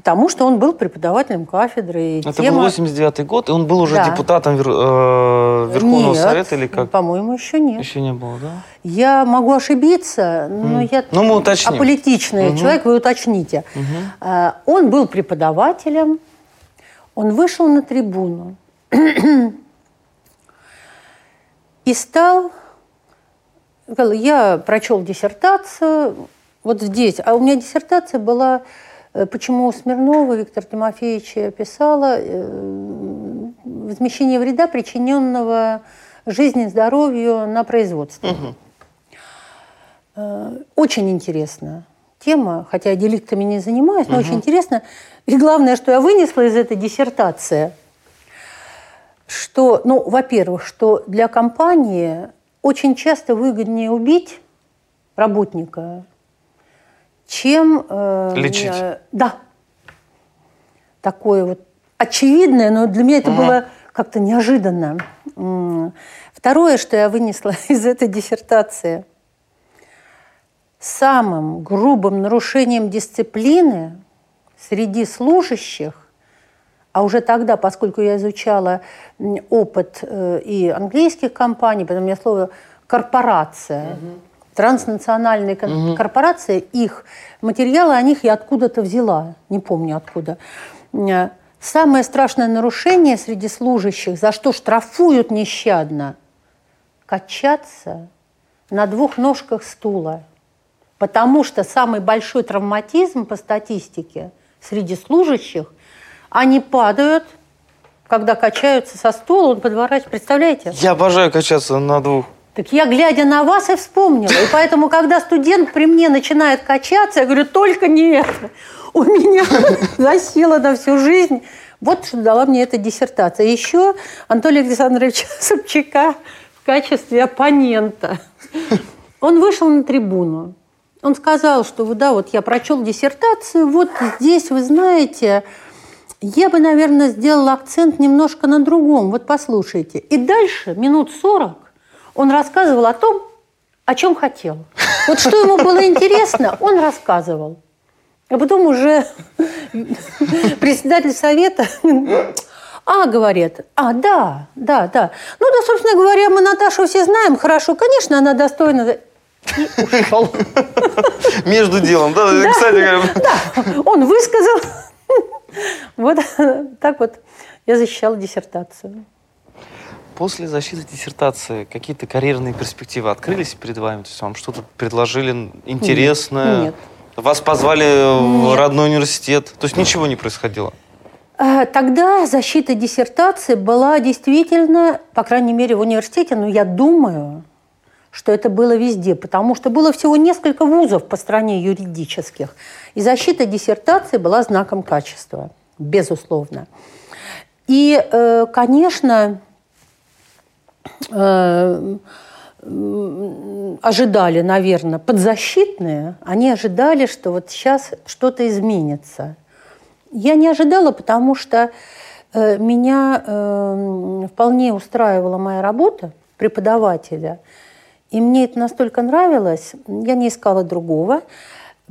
Speaker 3: Потому что он был преподавателем кафедры.
Speaker 2: Это тема... был 89 год, и он был уже да. депутатом Вер... э, Верховного нет, Совета или как?
Speaker 3: по-моему, еще нет.
Speaker 2: Еще не было, да?
Speaker 3: Я могу ошибиться, но mm. я
Speaker 2: ну, мы уточним.
Speaker 3: аполитичный угу. человек, вы уточните. Угу. Он был преподавателем, он вышел на трибуну и стал... Я прочел диссертацию, вот здесь, а у меня диссертация была почему Смирнова Виктор Тимофеевич писала э, возмещение вреда, причиненного жизни и здоровью на производстве. Угу. Очень интересно тема, хотя я деликтами не занимаюсь, но угу. очень интересно. И главное, что я вынесла из этой диссертации, что, ну, во-первых, что для компании очень часто выгоднее убить работника, чем...
Speaker 2: Э, Лечить.
Speaker 3: Э, да. Такое вот очевидное, но для меня это угу. было как-то неожиданно. Второе, что я вынесла из этой диссертации, самым грубым нарушением дисциплины среди служащих, а уже тогда, поскольку я изучала опыт э, и английских компаний, потом у меня слово корпорация, угу транснациональные угу. корпорации, их материалы о них я откуда-то взяла, не помню откуда. Э, самое страшное нарушение среди служащих, за что штрафуют нещадно, качаться на двух ножках стула. Потому что самый большой травматизм по статистике среди служащих, они падают, когда качаются со стула, он подворачивает. Представляете?
Speaker 2: Я обожаю качаться на двух.
Speaker 3: Так я, глядя на вас, и вспомнила. И поэтому, когда студент при мне начинает качаться, я говорю, только не это. у меня засела на всю жизнь. Вот что дала мне эта диссертация. Еще Анатолий Александрович Собчака в качестве оппонента. Он вышел на трибуну. Он сказал, что да, вот я прочел диссертацию, вот здесь, вы знаете, я бы, наверное, сделал акцент немножко на другом. Вот послушайте. И дальше, минут сорок, он рассказывал о том, о чем хотел. Вот что ему было интересно, он рассказывал. А потом уже председатель совета а, говорит, а, да, да, да. Ну, да, собственно говоря, мы Наташу все знаем хорошо. Конечно, она достойна. И ушел.
Speaker 2: Между делом, да?
Speaker 3: да
Speaker 2: Кстати говоря.
Speaker 3: Да, он высказал. Вот так вот я защищала диссертацию.
Speaker 2: После защиты диссертации какие-то карьерные перспективы открылись перед вами? То есть вам что-то предложили интересное?
Speaker 3: Нет.
Speaker 2: Вас позвали Нет. в родной университет? То есть ничего не происходило?
Speaker 3: А, тогда защита диссертации была действительно, по крайней мере, в университете, но я думаю, что это было везде, потому что было всего несколько вузов по стране юридических. И защита диссертации была знаком качества, безусловно. И, э, конечно, ожидали, наверное, подзащитные, они ожидали, что вот сейчас что-то изменится. Я не ожидала, потому что э, меня э, вполне устраивала моя работа преподавателя. И мне это настолько нравилось, я не искала другого.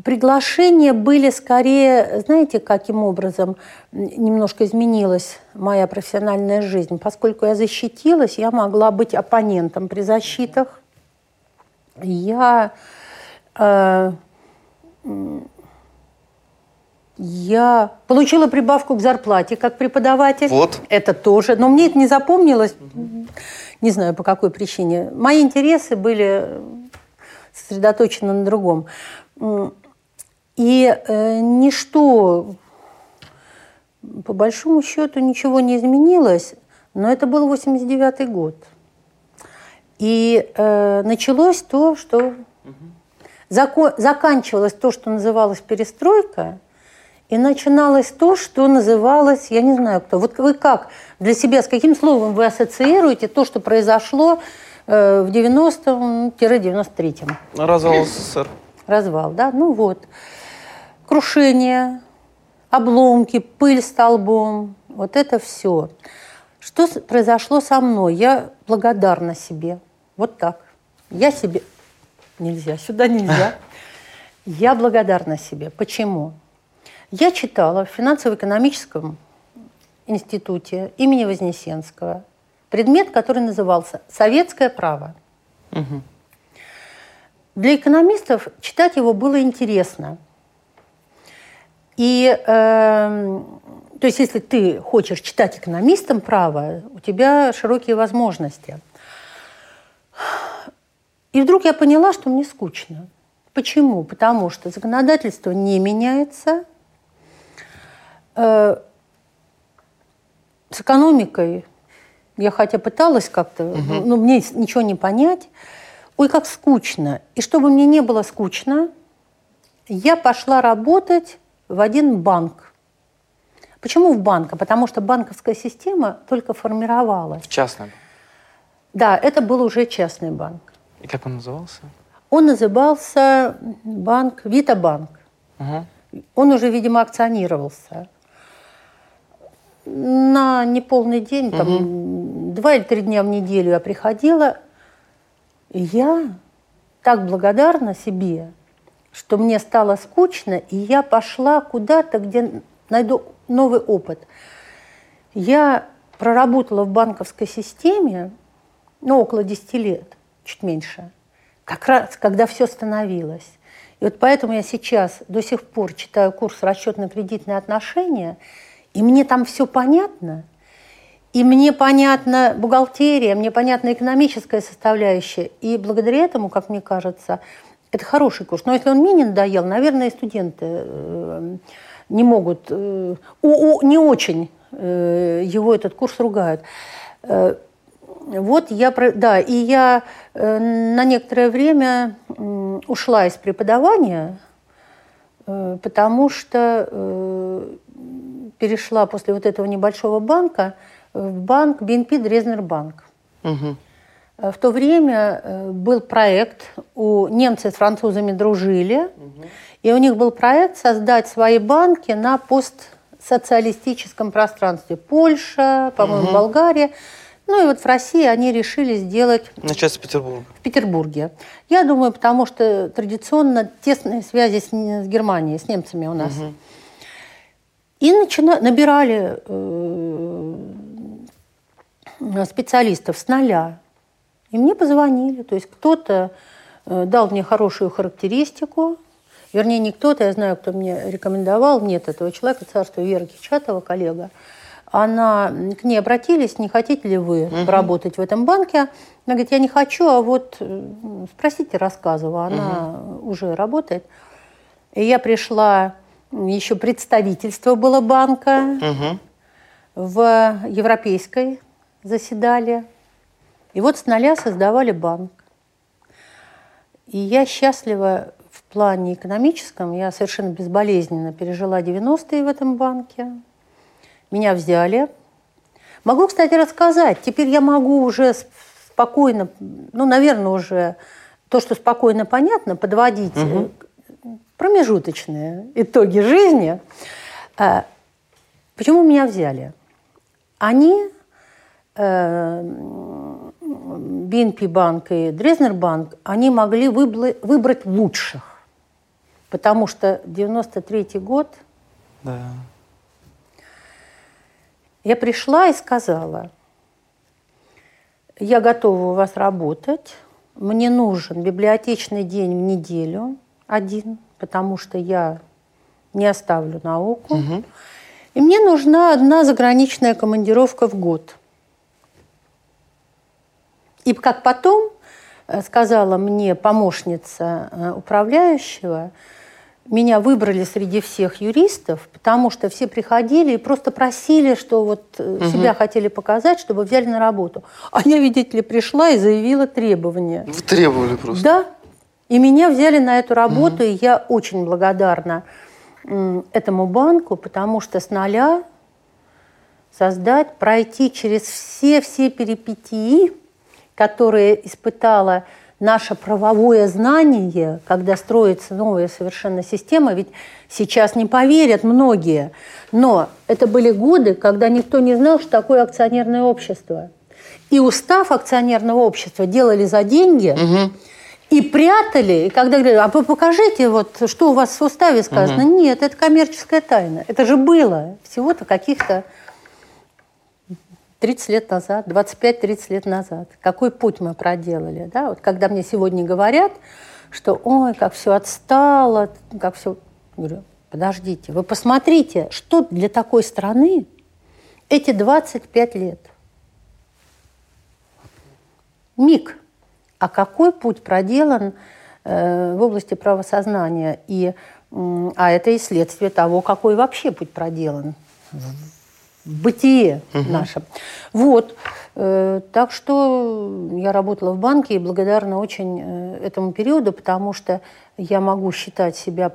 Speaker 3: Приглашения были скорее, знаете, каким образом немножко изменилась моя профессиональная жизнь. Поскольку я защитилась, я могла быть оппонентом при защитах. Я, э, я получила прибавку к зарплате как преподаватель.
Speaker 2: Вот.
Speaker 3: Это тоже. Но мне это не запомнилось. Не знаю, по какой причине. Мои интересы были сосредоточены на другом. И э, ничто, по большому счету, ничего не изменилось, но это был 89 год. И э, началось то, что зако- заканчивалось то, что называлось перестройка, и начиналось то, что называлось, я не знаю кто. Вот вы как для себя, с каким словом вы ассоциируете то, что произошло э, в 90-93-м?
Speaker 2: Развал СССР.
Speaker 3: Развал, да? Ну вот крушение, обломки, пыль столбом. Вот это все. Что произошло со мной? Я благодарна себе. Вот так. Я себе... Нельзя, сюда нельзя. Я благодарна себе. Почему? Я читала в финансово-экономическом институте имени Вознесенского предмет, который назывался «Советское право». Угу. Для экономистов читать его было интересно – и, э, то есть, если ты хочешь читать экономистам право, у тебя широкие возможности. И вдруг я поняла, что мне скучно. Почему? Потому что законодательство не меняется, э, с экономикой я хотя пыталась как-то, угу. но мне ничего не понять. Ой, как скучно. И чтобы мне не было скучно, я пошла работать в один банк. Почему в банк? Потому что банковская система только формировалась.
Speaker 2: В частном?
Speaker 3: Да, это был уже частный банк.
Speaker 2: И как он назывался?
Speaker 3: Он назывался банк Витабанк. Угу. Он уже, видимо, акционировался. На неполный день, там, угу. два или три дня в неделю я приходила. И я так благодарна себе, что мне стало скучно, и я пошла куда-то, где найду новый опыт. Я проработала в банковской системе, ну, около 10 лет, чуть меньше, как раз когда все становилось. И вот поэтому я сейчас до сих пор читаю курс расчетно-кредитные отношения, и мне там все понятно, и мне понятна бухгалтерия, мне понятна экономическая составляющая. И благодаря этому, как мне кажется, это хороший курс. Но если он мне не надоел, наверное, студенты э, не могут, э, не очень э, его этот курс ругают. Вот я, да, и я на некоторое время ушла из преподавания, потому что перешла после вот этого небольшого банка в банк BNP Дрезнер банк.
Speaker 2: Мгм.
Speaker 3: В то время э, был проект, у немцы с французами дружили, и у них был проект создать свои банки на постсоциалистическом пространстве. Польша, по-моему, Болгария. Ну и вот в России они решили сделать
Speaker 2: Начать с Петербурга.
Speaker 3: в Петербурге. Я думаю, потому что традиционно тесные связи с, с Германией, с немцами у нас. И начина- набирали э, специалистов с нуля. И мне позвонили. То есть кто-то э, дал мне хорошую характеристику. Вернее, не кто-то, я знаю, кто мне рекомендовал. Нет этого человека, царство Вера Кичатова, коллега. Она, к ней обратились, не хотите ли вы работать в этом банке? Она говорит, я не хочу, а вот э, спросите Рассказова, она уже работает. И я пришла, еще представительство было банка
Speaker 2: Мгм.
Speaker 3: в европейской заседали. И вот с нуля создавали банк. И я счастлива в плане экономическом. Я совершенно безболезненно пережила 90-е в этом банке. Меня взяли. Могу, кстати, рассказать. Теперь я могу уже спокойно, ну, наверное, уже то, что спокойно понятно, подводить э, промежуточные итоги жизни. А, Почему меня взяли? Они, э, BNP банк и Дрезнер банк, они могли выбрать лучших. Потому что 93 год
Speaker 2: Да.
Speaker 3: я пришла и сказала, я готова у вас работать, мне нужен библиотечный день в неделю один, потому что я не оставлю науку. И мне нужна одна заграничная командировка в год. И как потом э, сказала мне помощница э, управляющего, меня выбрали среди всех юристов, потому что все приходили и просто просили, что вот э, себя хотели показать, чтобы взяли на работу. А я, видите ли, пришла и заявила требования.
Speaker 2: Вы требовали просто.
Speaker 3: Да. И меня взяли на эту работу, и я очень благодарна этому банку, потому что с нуля создать, пройти через все-все перипетии, которые испытала наше правовое знание, когда строится новая совершенно система, ведь сейчас не поверят многие, но это были годы, когда никто не знал, что такое акционерное общество. И устав акционерного общества делали за деньги, и прятали, и когда говорили, а вы покажите, вот, что у вас в уставе сказано. Нет, это коммерческая тайна. Это же было всего-то каких-то 30 лет назад, 25-30 лет назад. Какой путь мы проделали. Да? Вот когда мне сегодня говорят, что ой, как все отстало, как все... Говорю, подождите, вы посмотрите, что для такой страны эти 25 лет. Миг. А какой путь проделан э, в области правосознания? И, а это и следствие того, какой вообще путь проделан в бытие нашем. Вот. Э, так что я работала в банке и благодарна очень э, этому периоду, потому что я могу считать себя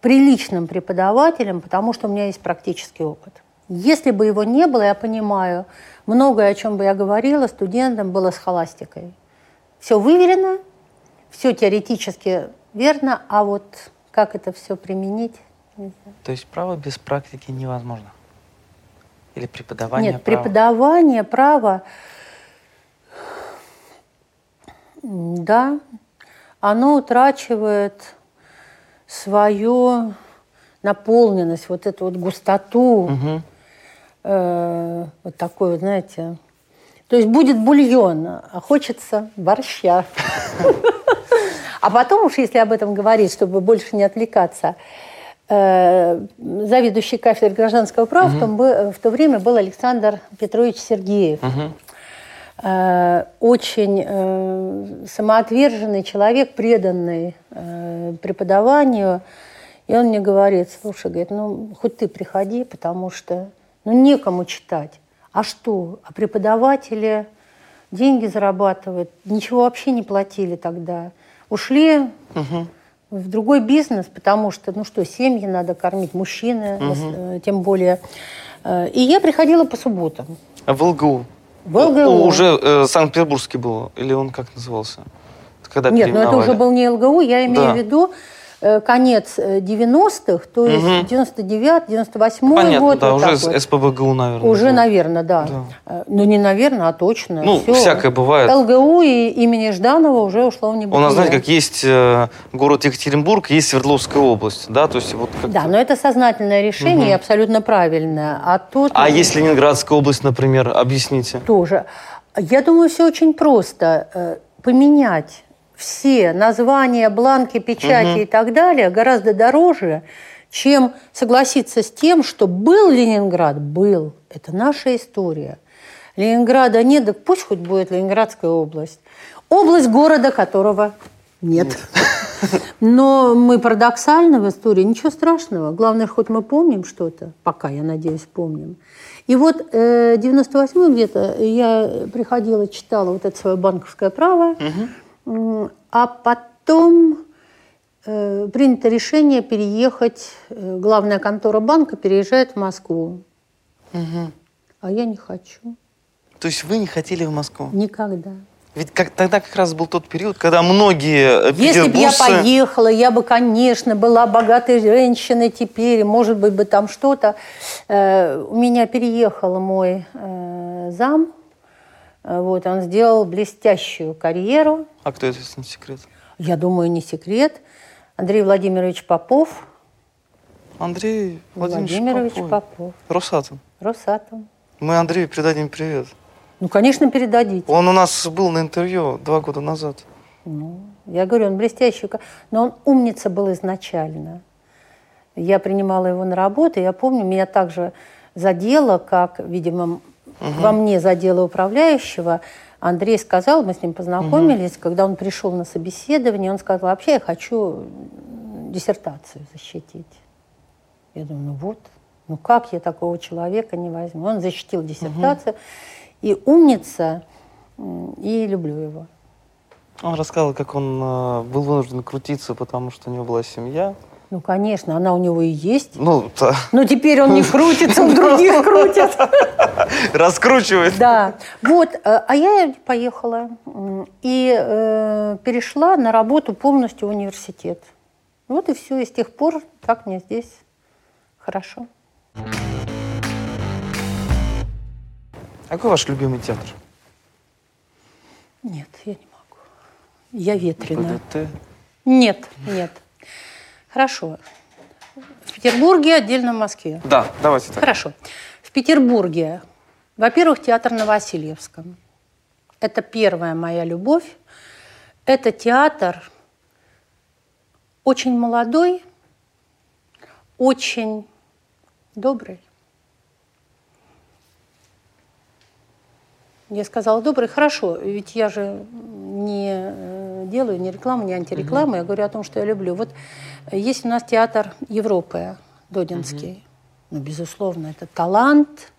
Speaker 3: приличным преподавателем, потому что у меня есть практический опыт. Если бы его не было, я понимаю, многое, о чем бы я говорила студентам, было с холастикой. Все выверено, все теоретически верно, а вот как это все применить?
Speaker 2: То есть право без практики невозможно? Или преподавание
Speaker 3: Нет,
Speaker 2: права?
Speaker 3: преподавание права, да, оно утрачивает свою наполненность, вот эту вот густоту,
Speaker 2: Мгм.
Speaker 3: э, вот такой вот, знаете. То есть будет бульон, а хочется борща. А потом уж, если об этом говорить, чтобы больше не отвлекаться, заведующий кафедрой гражданского права в, том в то время был Александр Петрович Сергеев. Э, Очень э, самоотверженный человек, преданный э, преподаванию. И он мне говорит, слушай, говорит, ну хоть ты приходи, потому что ну, некому читать. А что? А преподаватели деньги зарабатывают, ничего вообще не платили тогда. Ушли в другой бизнес, потому что, ну что, семьи надо кормить, мужчины, угу. тем более. Э, и я приходила по субботам.
Speaker 2: А в ЛГУ?
Speaker 3: В ЛГУ.
Speaker 2: Уже э, Санкт-Петербургский был, или он как назывался?
Speaker 3: Когда Нет, но ну это уже был не ЛГУ, я имею да. в виду конец 90-х, э, то есть угу. 99 98
Speaker 2: Понятно,
Speaker 3: год.
Speaker 2: да, вот уже вот. СПБГУ, наверное.
Speaker 3: Уже, да. наверное, да. да. Э, ну, не наверное, а точно.
Speaker 2: Ну, Все. всякое бывает.
Speaker 3: ЛГУ и имени Жданова уже ушло в небытие.
Speaker 2: У нас, знаете, как есть город Екатеринбург, есть Свердловская область, да, то есть вот как
Speaker 3: Да, но это сознательное решение угу. и абсолютно правильное. А, тут...
Speaker 2: а есть Ленинградская область, например, объясните.
Speaker 3: Тоже. Я думаю, все очень просто. Поменять все названия, бланки, печати угу. и так далее гораздо дороже, чем согласиться с тем, что был Ленинград, был. Это наша история. Ленинграда нет, так пусть хоть будет Ленинградская область. Область города, которого нет. Но мы парадоксально в истории, ничего страшного. Главное, хоть мы помним что-то, пока, я надеюсь, помним. И вот э, 98 где-то я приходила, читала вот это свое банковское право, угу. А потом э, принято решение переехать, э, главная контора банка переезжает в Москву. Угу. А я не хочу.
Speaker 2: То есть вы не хотели в Москву?
Speaker 3: Никогда.
Speaker 2: Ведь как, тогда как раз был тот период, когда многие
Speaker 3: Если бы я поехала, я бы, конечно, была богатой женщиной теперь, может быть, бы там что-то. Э, у меня переехал мой э, зам, Э, вот, он сделал блестящую карьеру.
Speaker 2: А кто это, если не секрет?
Speaker 3: Я думаю, не секрет. Андрей Владимирович Попов.
Speaker 2: Андрей Владимирович,
Speaker 3: Владимирович Попов. Попов.
Speaker 2: Росатом.
Speaker 3: Росатом.
Speaker 2: Мы Андрею передадим привет.
Speaker 3: Ну, конечно, передадите.
Speaker 2: Он у нас был на интервью два года назад.
Speaker 3: Ну, я говорю, он блестящий. Но он умница был изначально. Я принимала его на работу, я помню, меня также задело, как, видимо, угу. во мне за дело управляющего, Андрей сказал, мы с ним познакомились, угу. когда он пришел на собеседование, он сказал, вообще я хочу диссертацию защитить. Я думаю, ну вот, ну как я такого человека не возьму? Он защитил диссертацию. Угу. И умница, и люблю его.
Speaker 2: Он рассказал, как он э, был вынужден крутиться, потому что у него была семья.
Speaker 3: Ну, конечно, она у него и есть.
Speaker 2: Ну, да.
Speaker 3: Но теперь он не крутится, он других крутит.
Speaker 2: Раскручивает.
Speaker 3: Да. Вот, э, а я поехала и э, перешла на работу полностью в университет. Вот и все, и с тех пор так мне здесь хорошо.
Speaker 2: Какой ваш любимый театр?
Speaker 3: Нет, я не могу. Я ветреная.
Speaker 2: ПДТ?
Speaker 3: Нет, нет. Хорошо. В Петербурге, отдельно в Москве.
Speaker 2: Да, давайте так.
Speaker 3: Хорошо. В Петербурге, во-первых, театр на Васильевском. Это первая моя любовь. Это театр очень молодой, очень добрый. Я сказала, добрый, хорошо, ведь я же не э, делаю ни рекламу, ни антирекламу, угу. я говорю о том, что я люблю. Вот есть у нас театр Европы, Додинский. Угу. Ну, безусловно, это талант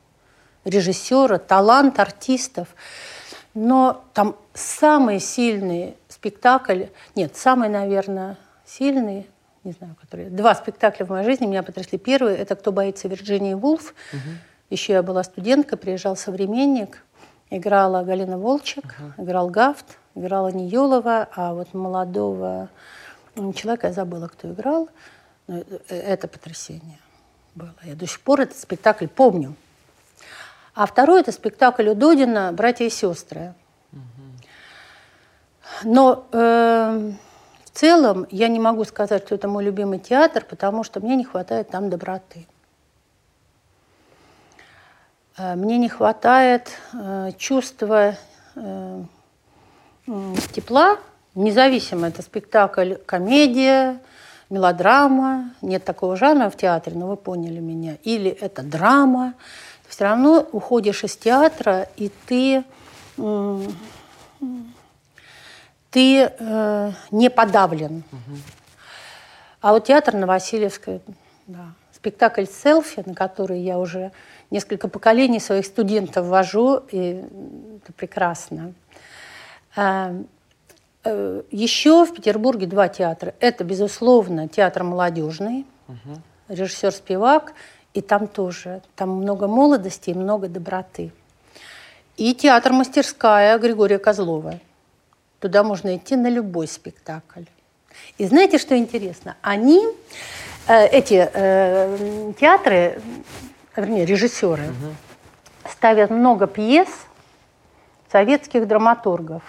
Speaker 3: режиссера, талант артистов. Но там самый сильный спектакль, нет, самый, наверное, сильный, не знаю, который... Два спектакля в моей жизни меня потрясли. Первый – это «Кто боится Вирджинии Вулф». Угу. Еще я была студентка, приезжал современник, играла Галина Волчек, угу. играл Гафт, играла Ниелова, а вот молодого человека, я забыла, кто играл, но это потрясение было. Я до сих пор этот спектакль помню. А второй – это спектакль у Додина «Братья и сестры». Но э, в целом я не могу сказать, что это мой любимый театр, потому что мне не хватает там доброты. Э, мне не хватает э, чувства э, тепла, независимо, это спектакль, комедия, мелодрама, нет такого жанра в театре, но вы поняли меня, или это драма, все равно уходишь из театра, и ты, ты э, не подавлен. Угу. А вот театр на Васильевской, да, спектакль «Селфи», на который я уже несколько поколений своих студентов вожу, и это прекрасно. Э, э, еще в Петербурге два театра. Это, безусловно, театр молодежный, угу. режиссер Спивак, и там тоже, там много молодости и много доброты. И театр «Мастерская» Григория Козлова. Туда можно идти на любой спектакль. И знаете, что интересно? Они, эти э, театры, вернее, режиссеры, угу. ставят много пьес советских драматургов.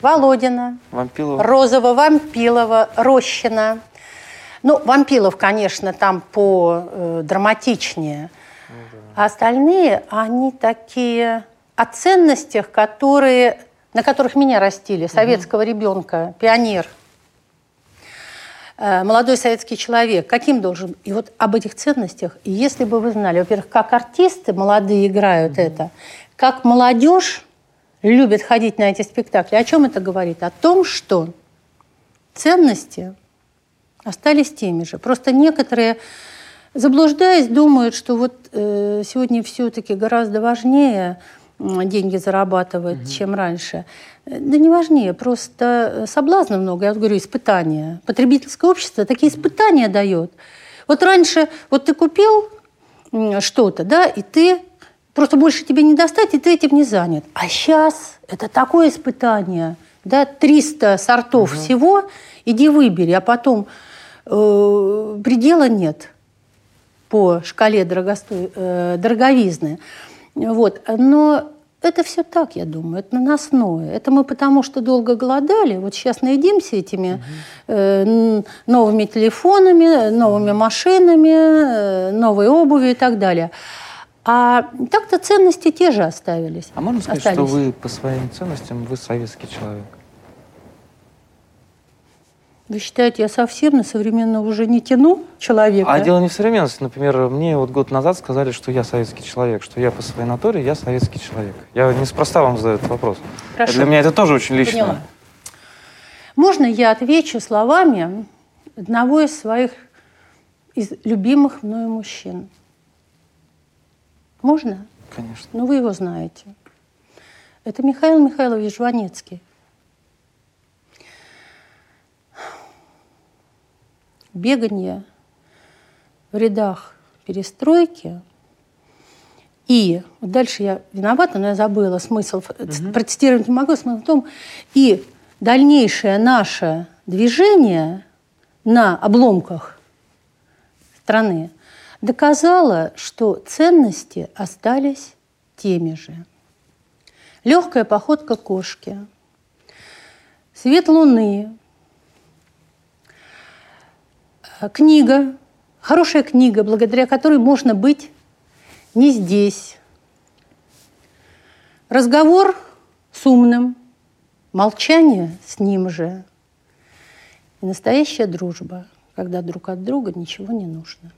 Speaker 3: Володина, Вампилова. Розова, Вампилова, Рощина. Ну, Вампилов, конечно, там по э, драматичнее. Ну, да. А остальные, они такие о ценностях, которые, на которых меня растили, советского угу. ребенка, пионер – Э, молодой советский человек, каким должен... И вот об этих ценностях, если бы вы знали, во-первых, как артисты молодые играют mm-hmm. это, как молодежь любит ходить на эти спектакли, о чем это говорит? О том, что ценности остались теми же. Просто некоторые, заблуждаясь, думают, что вот э, сегодня все-таки гораздо важнее деньги зарабатывать, угу. чем раньше. Да не важнее, просто э, соблазна много, я вот говорю, испытания. Потребительское общество такие испытания дает. Вот раньше, вот ты купил что-то, да, и ты просто больше тебе не достать, и ты этим не занят. А сейчас это такое испытание, да, 300 сортов угу. всего, иди выбери, а потом э, предела нет по шкале дорогосто... э, дороговизны. Вот. Но это все так, я думаю, это наносное. Это мы потому что долго голодали. Вот сейчас наедимся этими э, новыми телефонами, новыми машинами, э, новой обувью и так далее. А так-то ценности те же оставились.
Speaker 2: А можно сказать, остались. что вы по своим ценностям, вы советский человек?
Speaker 3: Вы считаете, я совсем на современного уже не тяну человека?
Speaker 2: А дело не в современности. Например, мне вот год назад сказали, что я советский человек, что я по своей натуре, я советский человек. Я неспроста вам задаю этот вопрос. Хорошо. Для меня это тоже очень лично. Поняла.
Speaker 3: Можно я отвечу словами одного из своих из любимых мною мужчин? Можно?
Speaker 2: Конечно.
Speaker 3: Ну, вы его знаете. Это Михаил Михайлович Жванецкий. Бегание в рядах перестройки. И дальше я виновата, но я забыла смысл, угу. процитировать не могу, смысл в том, и дальнейшее наше движение на обломках страны доказало, что ценности остались теми же. Легкая походка кошки, свет луны, Э, книга, хорошая книга, благодаря которой можно быть не здесь. Разговор с умным, молчание с ним же. И настоящая дружба, когда друг от друга ничего не нужно.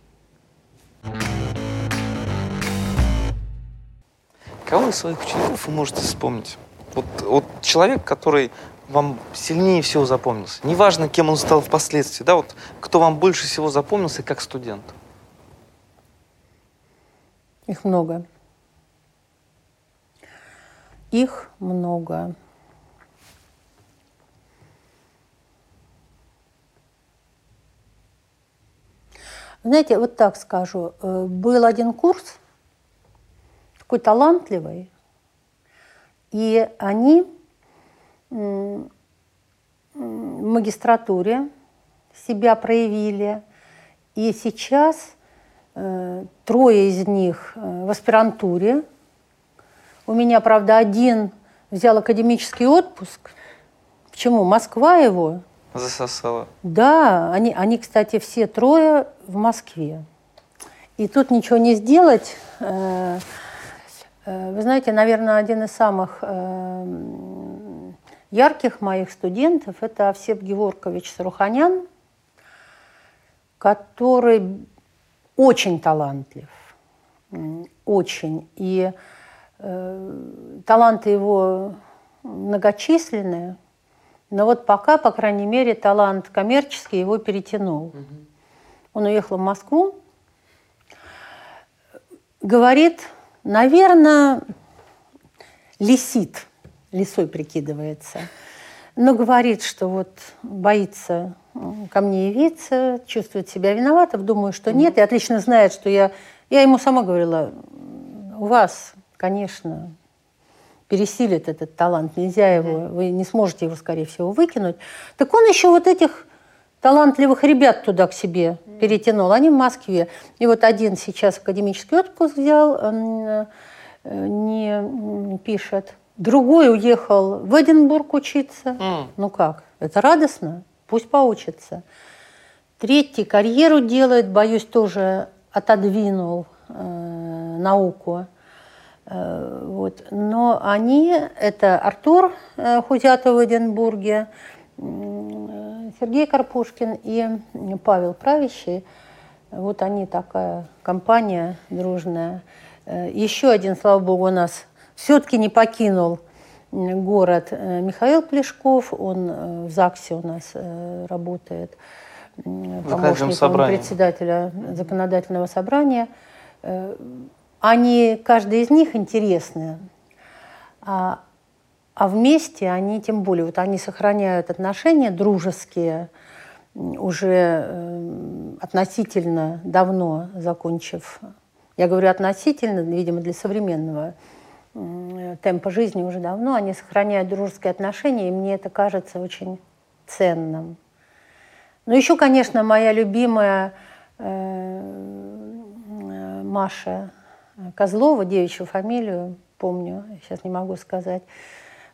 Speaker 2: Кого из своих учеников вы можете вспомнить? Вот, вот человек, который вам сильнее всего запомнился? Неважно, кем он стал впоследствии, да, вот кто вам больше всего запомнился как студент?
Speaker 3: Их много. Их много. Знаете, вот так скажу. Э, был один курс, такой талантливый, и они в магистратуре себя проявили. И сейчас э, трое из них э, в аспирантуре. У меня, правда, один взял академический отпуск. Почему? Москва его.
Speaker 2: Засосала.
Speaker 3: Да, они, они, кстати, все трое в Москве. И тут ничего не сделать. Э, вы знаете, наверное, один из самых ярких моих студентов это Овсеп Геворкович Саруханян, который очень талантлив, очень. И э, таланты его многочисленные, но вот пока, по крайней мере, талант коммерческий его перетянул. Угу. Он уехал в Москву, говорит, наверное, лисит лисой прикидывается. но говорит, что вот боится ко мне явиться, чувствует себя виноватым, думаю, что нет, и отлично знает, что я... Я ему сама говорила, у вас, конечно, пересилит этот талант, нельзя его, вы не сможете его, скорее всего, выкинуть. Так он еще вот этих талантливых ребят туда к себе перетянул. Они в Москве. И вот один сейчас академический отпуск взял, э, не пишет. Другой уехал в Эдинбург учиться. Mm. Ну как? Это радостно? Пусть поучится. Третий карьеру делает, боюсь, тоже отодвинул э, науку. Э, вот. Но они, это Артур э, Хузятов в Эдинбурге, э, Сергей Карпушкин и Павел Правящий. Вот они такая компания дружная. Э, еще один, слава богу, у нас все-таки не покинул город э, Михаил Плешков, он э, в ЗАГСе у нас э, работает, помощником председателя законодательного собрания. Они, каждый из них интересны, а, а вместе они тем более, вот они сохраняют отношения дружеские, уже относительно давно закончив, я говорю относительно, видимо, для современного темпа жизни уже давно, они сохраняют дружеские отношения, и мне это кажется очень ценным. Ну, еще, конечно, моя любимая э, Маша Козлова, девичью фамилию, помню, сейчас не могу сказать,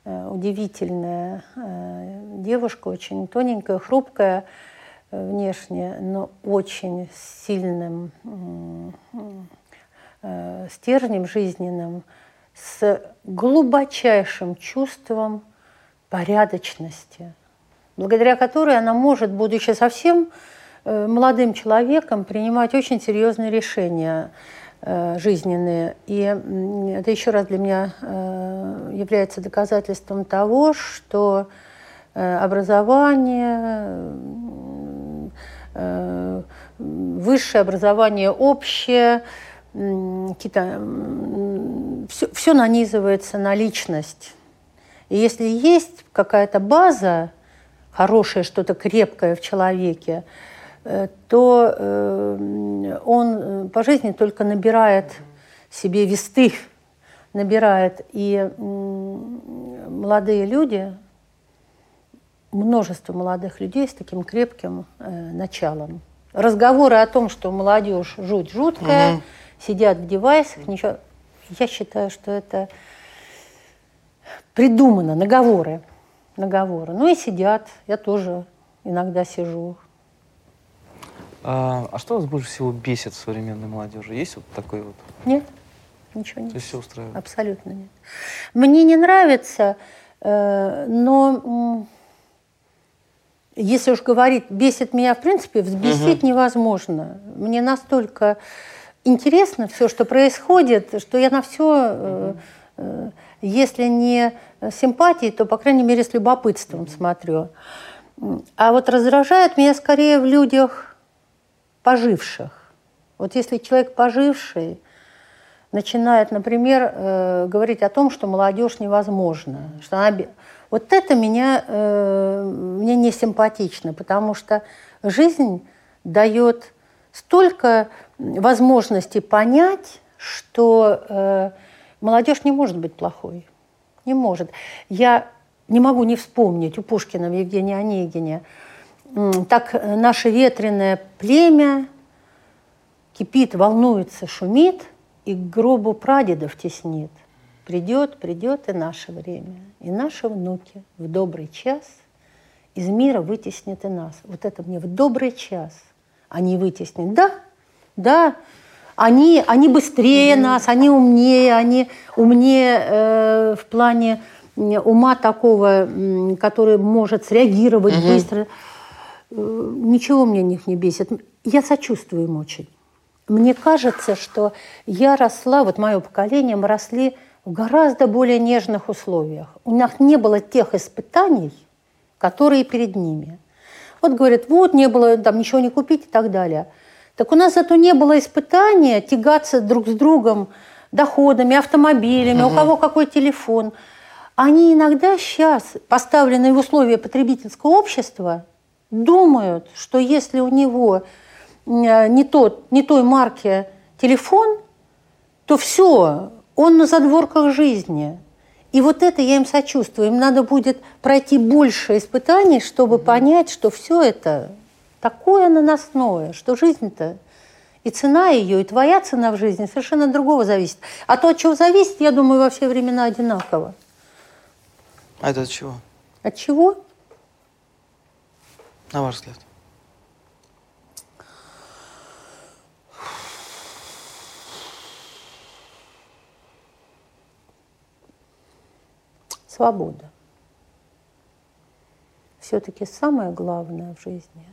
Speaker 3: э, удивительная э, девушка, очень тоненькая, хрупкая э, внешне, но очень сильным э, стержнем жизненным, с глубочайшим чувством порядочности, благодаря которой она может, будучи совсем э, молодым человеком, принимать очень серьезные решения э, жизненные. И это еще раз для меня э, является доказательством того, что образование, высшее образование общее – какие-то все, все нанизывается на личность. И если есть какая-то база, хорошее, что-то крепкое в человеке, э, то э, он по жизни только набирает себе весты, набирает. И молодые люди, множество молодых людей с таким крепким э, началом. Разговоры о том, что молодежь жуть жуткая, угу сидят в девайсах, ничего. Я считаю, что это придумано, наговоры. Наговоры. Ну и сидят. Я тоже иногда сижу.
Speaker 2: А, а что вас больше всего бесит в современной молодежи? Есть вот такой вот?
Speaker 3: Нет, ничего нет.
Speaker 2: То есть все устраивает?
Speaker 3: Абсолютно нет. Мне не нравится, э, но если уж говорить, бесит меня, в принципе, взбесить угу. невозможно. Мне настолько интересно все, что происходит, что я на все, э, э, если не симпатии, то, по крайней мере, с любопытством смотрю. А вот раздражает меня скорее в людях поживших. Вот если человек поживший начинает, например, э, говорить о том, что молодежь невозможна, что она... Вот это меня, мне не симпатично, потому что жизнь дает столько возможности понять, что э, молодежь не может быть плохой. Не может. Я не могу не вспомнить у Пушкина в Евгении Онегине. Так наше ветреное племя кипит, волнуется, шумит, и к гробу прадедов теснит. Придет, придет и наше время, и наши внуки в добрый час из мира вытеснят и нас. Вот это мне в добрый час они вытеснят. Да, да, они, они быстрее mm-hmm. нас, они умнее, они умнее э, в плане ума такого, который может среагировать mm-hmm. быстро. Э, ничего мне них не бесит. Я сочувствую им очень. Мне кажется, что я росла, вот мое поколение, мы росли в гораздо более нежных условиях. У нас не было тех испытаний, которые перед ними. Вот говорят, вот не было, там ничего не купить и так далее – так у нас зато не было испытания тягаться друг с другом доходами, автомобилями, угу. у кого какой телефон. Они иногда сейчас, поставленные в условия потребительского общества, думают, что если у него э, не, тот, не той марки телефон, то все, он на задворках жизни. И вот это я им сочувствую. Им надо будет пройти больше испытаний, чтобы понять, что все это такое наносное, что жизнь-то и цена ее, и твоя цена в жизни совершенно другого зависит. А то, от чего зависит, я думаю, во все времена одинаково.
Speaker 2: А это от чего?
Speaker 3: От чего?
Speaker 2: На ваш взгляд.
Speaker 3: Свобода. Все-таки самое главное в жизни.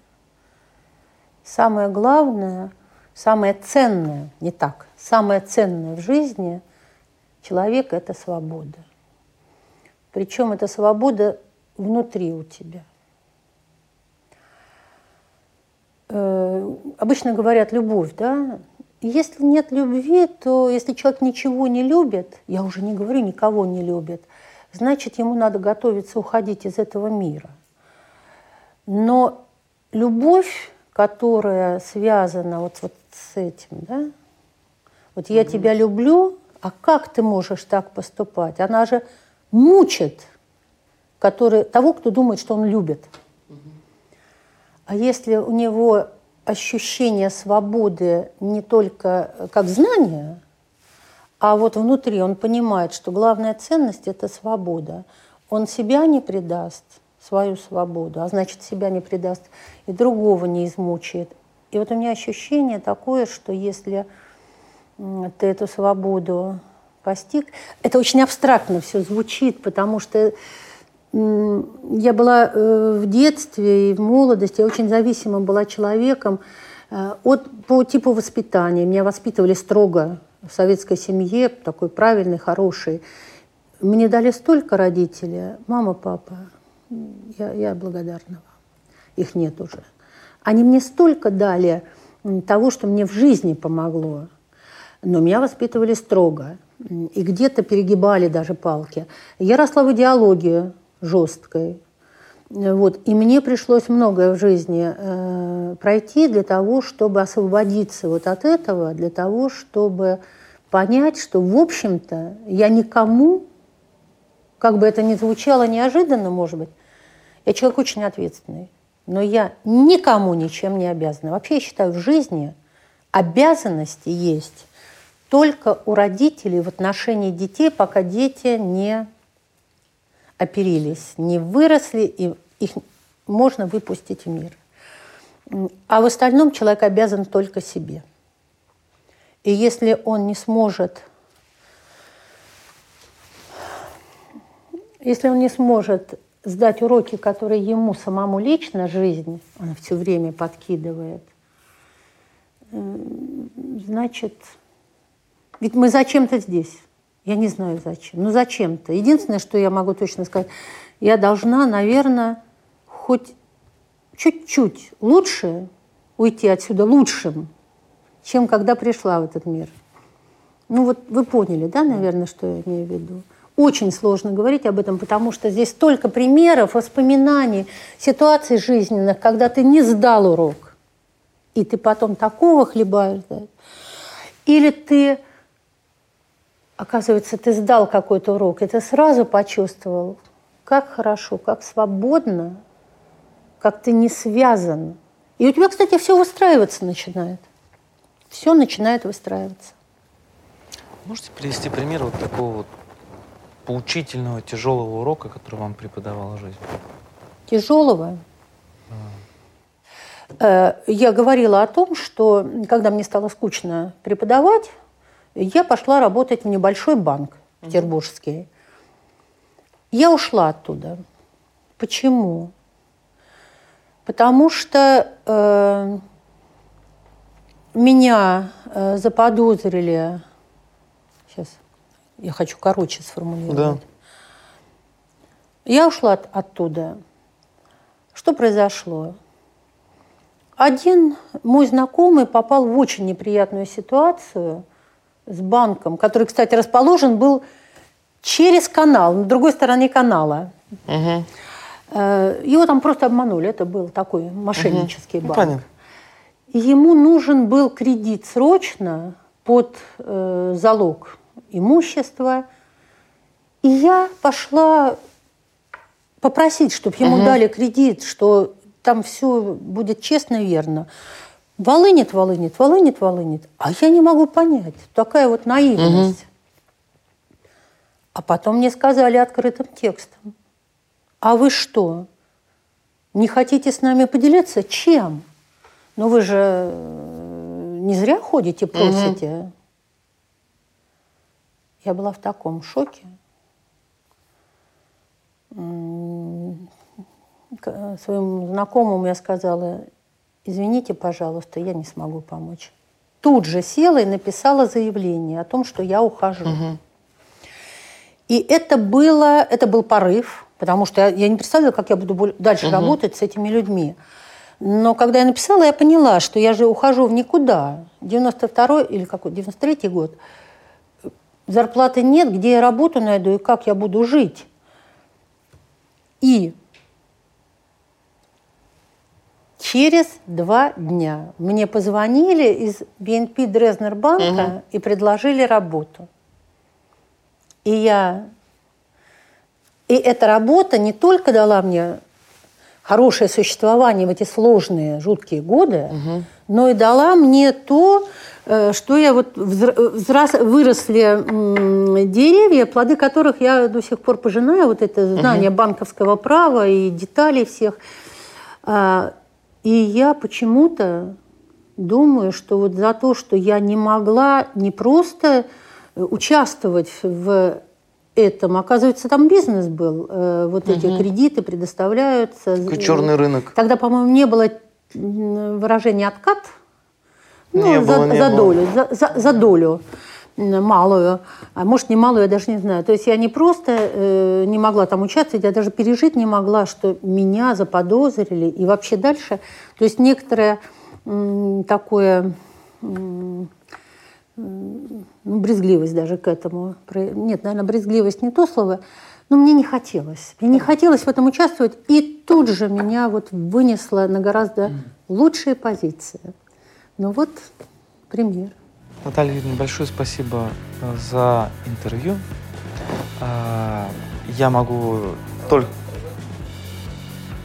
Speaker 3: Самое главное – Самое ценное, не так, самое ценное в жизни человека – это свобода. Причем эта свобода внутри у тебя. Э, обычно говорят любовь, да? Если нет любви, то если человек ничего не любит, я уже не говорю, никого не любит, значит, ему надо готовиться уходить из этого мира. Но любовь, которая связана вот, вот с этим, да? Вот я тебя люблю, а как ты можешь так поступать? Она же мучит который, того, кто думает, что он любит. А если у него ощущение свободы не только как знание, а вот внутри он понимает, что главная ценность – это свобода, он себя не предаст, свою свободу, а значит, себя не предаст и другого не измучает. И вот у меня ощущение такое, что если ты эту свободу постиг, это очень абстрактно все звучит, потому что я была э, в детстве и в молодости, я очень зависимым была человеком э, от, по типу воспитания. Меня воспитывали строго в советской семье, такой правильный, хороший. Мне дали столько родителей, мама, папа, я, я благодарна вам. Их нет уже. Они мне столько дали того, что мне в жизни помогло. Но меня воспитывали строго. И где-то перегибали даже палки. Я росла в идеологии жесткой. Вот. И мне пришлось многое в жизни э, пройти для того, чтобы освободиться вот от этого, для того, чтобы понять, что, в общем-то, я никому, как бы это ни звучало неожиданно, может быть, я человек очень ответственный но я никому ничем не обязана. Вообще я считаю, в жизни обязанности есть только у родителей в отношении детей, пока дети не оперились, не выросли, и их можно выпустить в мир. А в остальном человек обязан только себе. И если он не сможет, если он не сможет сдать уроки, которые ему самому лично жизнь, она все время подкидывает, значит, ведь мы зачем-то здесь. Я не знаю зачем. Ну зачем-то. Единственное, что я могу точно сказать, я должна, наверное, хоть чуть-чуть лучше уйти отсюда лучшим, чем когда пришла в этот мир. Ну вот вы поняли, да, наверное, что я имею в виду? Очень сложно говорить об этом, потому что здесь столько примеров, воспоминаний, ситуаций жизненных, когда ты не сдал урок, и ты потом такого хлебаешь. Да? Или ты, оказывается, ты сдал какой-то урок, и ты сразу почувствовал, как хорошо, как свободно, как ты не связан. И у тебя, кстати, все выстраиваться начинает. Все начинает выстраиваться.
Speaker 2: Можете привести пример вот такого вот поучительного, тяжелого урока, который вам преподавала жизнь?
Speaker 3: Тяжелого? А. Я говорила о том, что когда мне стало скучно преподавать, я пошла работать в небольшой банк петербургский. Я ушла оттуда. Почему? Потому что э, меня э, заподозрили, сейчас я хочу короче сформулировать. Да. Я ушла от, оттуда. Что произошло? Один мой знакомый попал в очень неприятную ситуацию с банком, который, кстати, расположен был через канал, на другой стороне канала. Э, Его там просто обманули. Это был такой мошеннический
Speaker 2: Ну,
Speaker 3: банк.
Speaker 2: понятно.
Speaker 3: И Ему нужен был кредит срочно под э, залог имущества. И я пошла попросить, чтобы ему дали кредит, что там все будет честно и верно. Волынет, волынет, волынет, волынет. А я не могу понять. Такая вот наивность. А потом мне сказали открытым текстом. А вы что, не хотите с нами поделиться? Чем? Ну вы же э, не зря ходите, просите. Я была в таком шоке. К- Своему знакомому я сказала, извините, пожалуйста, я не смогу помочь. Тут же села и написала заявление о том, что я ухожу. И это было, это был порыв, потому что я, я не представляла, как я буду дальше работать с этими людьми. Но когда я написала, я поняла, что я же ухожу в никуда. 92 или какой, 93 год. Зарплаты нет, где я работу найду и как я буду жить. И через два дня мне позвонили из BNP Дрезнер банка и предложили работу. И я... И эта работа не только дала мне хорошее существование в эти сложные, жуткие годы, но и дала мне то, что я вот взра- взрас- выросли деревья, плоды которых я до сих пор пожинаю, вот это знание банковского права и деталей всех. А, И я почему-то думаю, что вот за то, что я не могла не просто э, участвовать в этом, оказывается, там бизнес был, э, вот эти кредиты предоставляются.
Speaker 2: Такой черный рынок.
Speaker 3: Тогда, по-моему, не было выражения откат. Ну,
Speaker 2: Не
Speaker 3: за,
Speaker 2: было, не
Speaker 3: за
Speaker 2: было.
Speaker 3: долю, за, за- за долю малую, а может не малую, я даже не знаю. То есть я не просто э, не могла там участвовать, я даже пережить не могла, что меня заподозрили и вообще дальше. То есть некоторое м, такое м, м, ну, брезгливость даже к этому. Нет, наверное, брезгливость не то слово, но мне не хотелось. Мне не хотелось в этом участвовать, и тут же меня вот вынесло на гораздо лучшие позиции. Ну вот пример.
Speaker 2: Наталья Юрьевна, большое спасибо за интервью. А, Я могу только...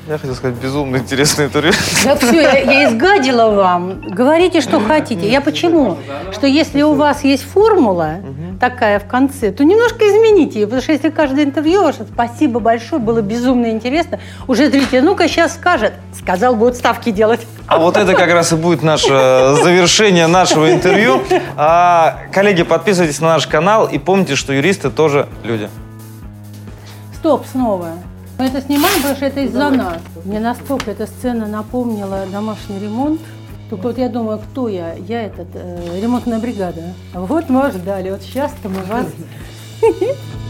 Speaker 2: Я хотел сказать, безумно интересное интервью.
Speaker 3: Да все, я, я изгадила вам. Говорите, что хотите. Я почему? Что если у вас есть формула такая в конце, то немножко измените ее. Потому что если каждое интервью ваше, спасибо большое, было безумно интересно. Уже зритель, ну-ка сейчас скажет. Сказал, будет ставки делать.
Speaker 2: А вот это как раз и будет наше завершение нашего интервью. А, коллеги, подписывайтесь на наш канал и помните, что юристы тоже люди.
Speaker 3: Стоп, снова. Мы это снимаем, потому что это из-за нас. Мне настолько эта сцена напомнила домашний ремонт. Только вот я думаю, кто я? Я этот, э, ремонтная бригада. Вот мы ждали. Вот сейчас-то мы вас